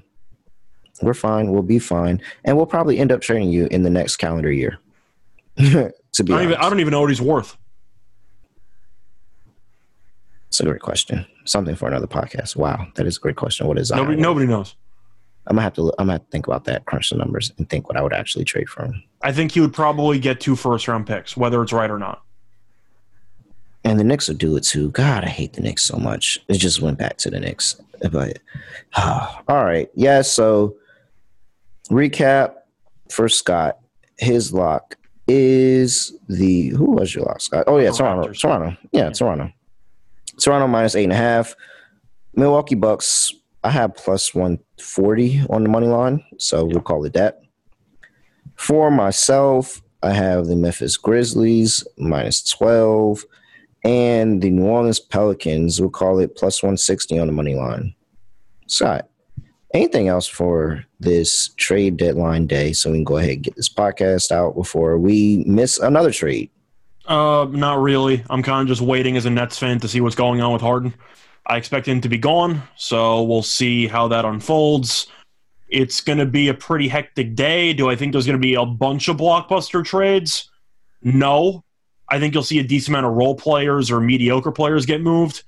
We're fine. We'll be fine. And we'll probably end up trading you in the next calendar year. To be I don't, even, I don't even know what he's worth. It's a great question. Something for another podcast. Wow, that is a great question. What is Zion? Nobody, nobody knows. I'm gonna have to. I'm gonna have to think about that, crunch the numbers, and think what I would actually trade for him. I think he would probably get two first round picks, whether it's right or not. And the Knicks would do it too. God, I hate the Knicks so much. It just went back to the Knicks. But uh, all right, yeah. So recap for Scott. His lock is the who was your last Scott? Oh yeah, oh, Toronto. Toronto. Yeah, Toronto. Toronto minus eight and a half. Milwaukee Bucks, I have plus 140 on the money line, so we'll call it that. For myself, I have the Memphis Grizzlies minus 12 and the New Orleans Pelicans, we'll call it plus 160 on the money line. Scott, anything else for this trade deadline day so we can go ahead and get this podcast out before we miss another trade? Uh, not really. I'm kind of just waiting as a Nets fan to see what's going on with Harden. I expect him to be gone, so we'll see how that unfolds. It's going to be a pretty hectic day. Do I think there's going to be a bunch of blockbuster trades? No. I think you'll see a decent amount of role players or mediocre players get moved.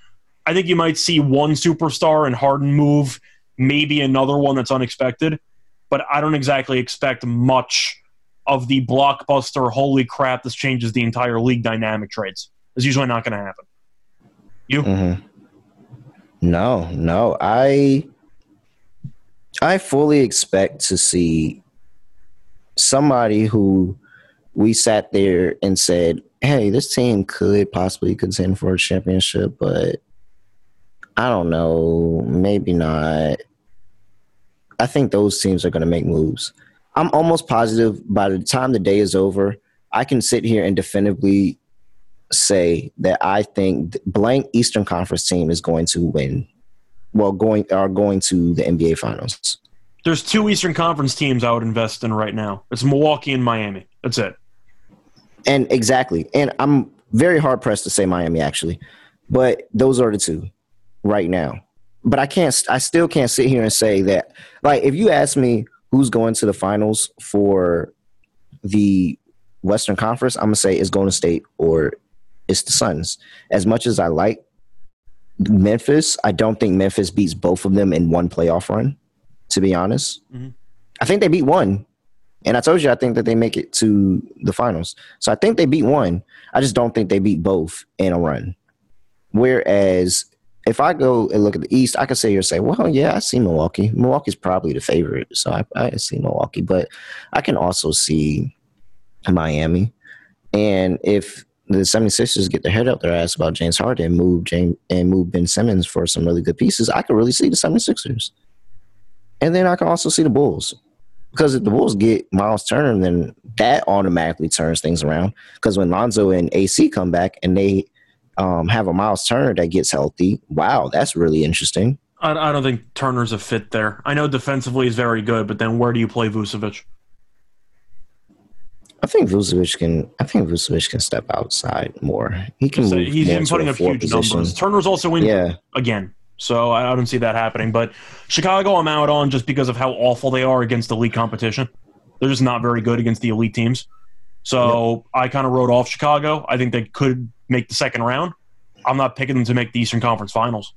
I think you might see one superstar and Harden move, maybe another one that's unexpected, but I don't exactly expect much of the blockbuster, holy crap, this changes the entire league dynamic trades. It's usually not going to happen. You? Mm-hmm. No, no. I I fully expect to see somebody who we sat there and said, "Hey, this team could possibly contend for a championship, but I don't know, maybe not." I think those teams are going to make moves. I'm almost positive by the time the day is over, I can sit here and definitively say that I think blank Eastern Conference team is going to win well going are going to the NBA Finals. There's two Eastern Conference teams I would invest in right now. It's Milwaukee and Miami. That's it. And exactly, and I'm very hard pressed to say Miami actually, but those are the two right now. But I can't. I still can't sit here and say that. Like, if you ask me who's going to the finals for the Western Conference, I'm gonna say it's Golden State or it's the Suns. As much as I like Memphis, I don't think Memphis beats both of them in one playoff run. To be honest, mm-hmm. I think they beat one, and I told you I think that they make it to the finals. So I think they beat one. I just don't think they beat both in a run. Whereas if I go and look at the East, I could say here say, well, yeah, I see Milwaukee. Milwaukee's probably the favorite, so I, I see Milwaukee, but I can also see Miami. And if the 76ers get their head up their ass about James Harden and move James and move Ben Simmons for some really good pieces, I could really see the 76ers. And then I can also see the Bulls. Because if the Bulls get Miles Turner, then that automatically turns things around. Because when Lonzo and AC come back and they um, have a Miles Turner that gets healthy, wow, that's really interesting. I, I don't think Turner's a fit there. I know defensively he's very good, but then where do you play Vucevic? I think Vucevic can. I think Vucevic can step outside more. He can. So he's in putting up huge position. numbers. Turner's also in yeah. again, so I don't see that happening. But Chicago, I'm out on just because of how awful they are against elite competition. They're just not very good against the elite teams. So. I kind of wrote off Chicago. I think they could make the second round. I'm not picking them to make the Eastern Conference Finals.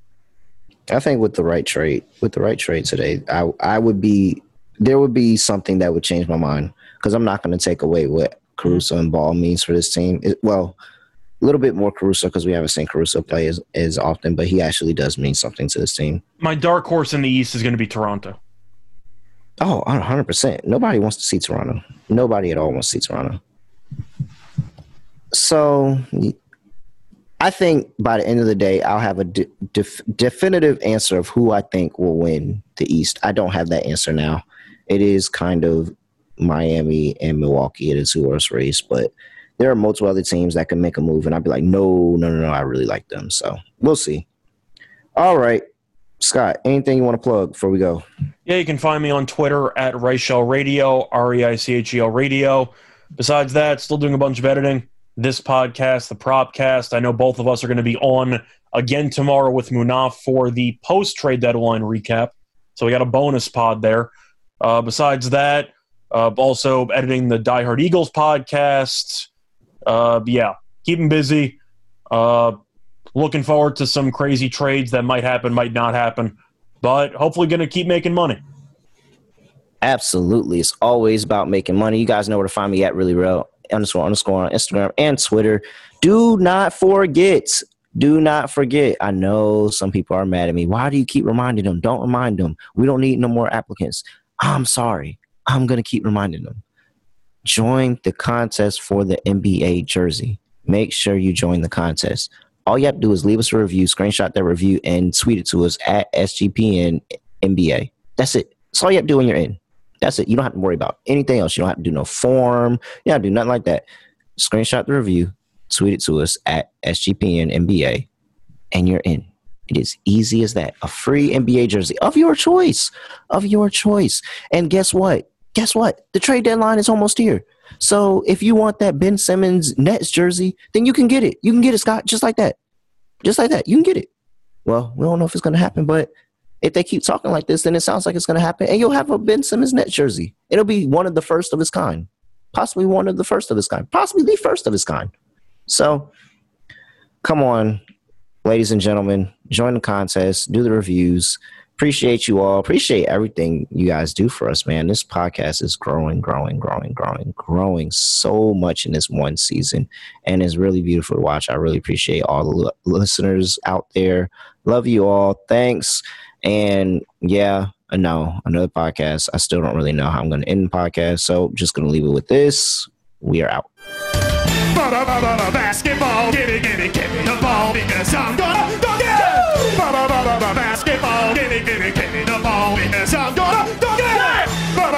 I think with the right trade, with the right trade today, I I would be there would be something that would change my mind because I'm not going to take away what Caruso and Ball means for this team. It, well, a little bit more Caruso because we haven't seen Caruso play as, as often, but he actually does mean something to this team. My dark horse in the East is going to be Toronto. Oh, 100%. Nobody wants to see Toronto. Nobody at all wants to see Toronto. So I think by the end of the day, I'll have a de- def- definitive answer of who I think will win the East. I don't have that answer now. It is kind of Miami and Milwaukee in a two horse race, but there are multiple other teams that can make a move, and I'd be like, no, no, no, no, I really like them. So we'll see. All right. Scott, anything you want to plug before we go? Yeah, you can find me on Twitter at Reichel Radio, R E I C H E L Radio. Besides that, still doing a bunch of editing. This podcast, the Propcast. I know both of us are going to be on again tomorrow with Munaf for the post trade deadline recap. So we got a bonus pod there. Uh, besides that, uh, also editing the Die Hard Eagles podcast. Uh, yeah, keep him busy. Uh, looking forward to some crazy trades that might happen, might not happen, but hopefully going to keep making money. Absolutely. It's always about making money. You guys know where to find me at really real underscore underscore on Instagram and Twitter. Do not forget. Do not forget. I know some people are mad at me. Why do you keep reminding them? Don't remind them. We don't need no more applicants. I'm sorry. I'm going to keep reminding them. Join the contest for the NBA jersey. Make sure you join the contest. All you have to do is leave us a review, screenshot that review, and tweet it to us at SGPN NBA. That's it. That's all you have to do when you're in. That's it. You don't have to worry about anything else. You don't have to do no form. You don't have to do nothing like that. Screenshot the review, tweet it to us at SGPN NBA, and you're in. It is easy as that. A free NBA jersey of your choice. Of your choice. And guess what? Guess what? The trade deadline is almost here. So if you want that Ben Simmons Nets jersey, then you can get it. You can get it, Scott, just like that. Just like that. You can get it. Well, we don't know if it's going to happen, but if they keep talking like this, then it sounds like it's going to happen. And you'll have a Ben Simmons net jersey. It'll be one of the first of its kind. Possibly one of the first of its kind. Possibly the first of its kind. So come on, ladies and gentlemen, join the contest, do the reviews. Appreciate you all. Appreciate everything you guys do for us, man. This podcast is growing, growing, growing, growing, growing so much in this one season. And it's really beautiful to watch. I really appreciate all the listeners out there. Love you all. Thanks. And yeah, no, another podcast. I still don't really know how I'm going to end the podcast. So just going to leave it with this. We are out. Basketball, give me, give me, give me the ball because I'm gonna. Basketball, give me, give me, give me.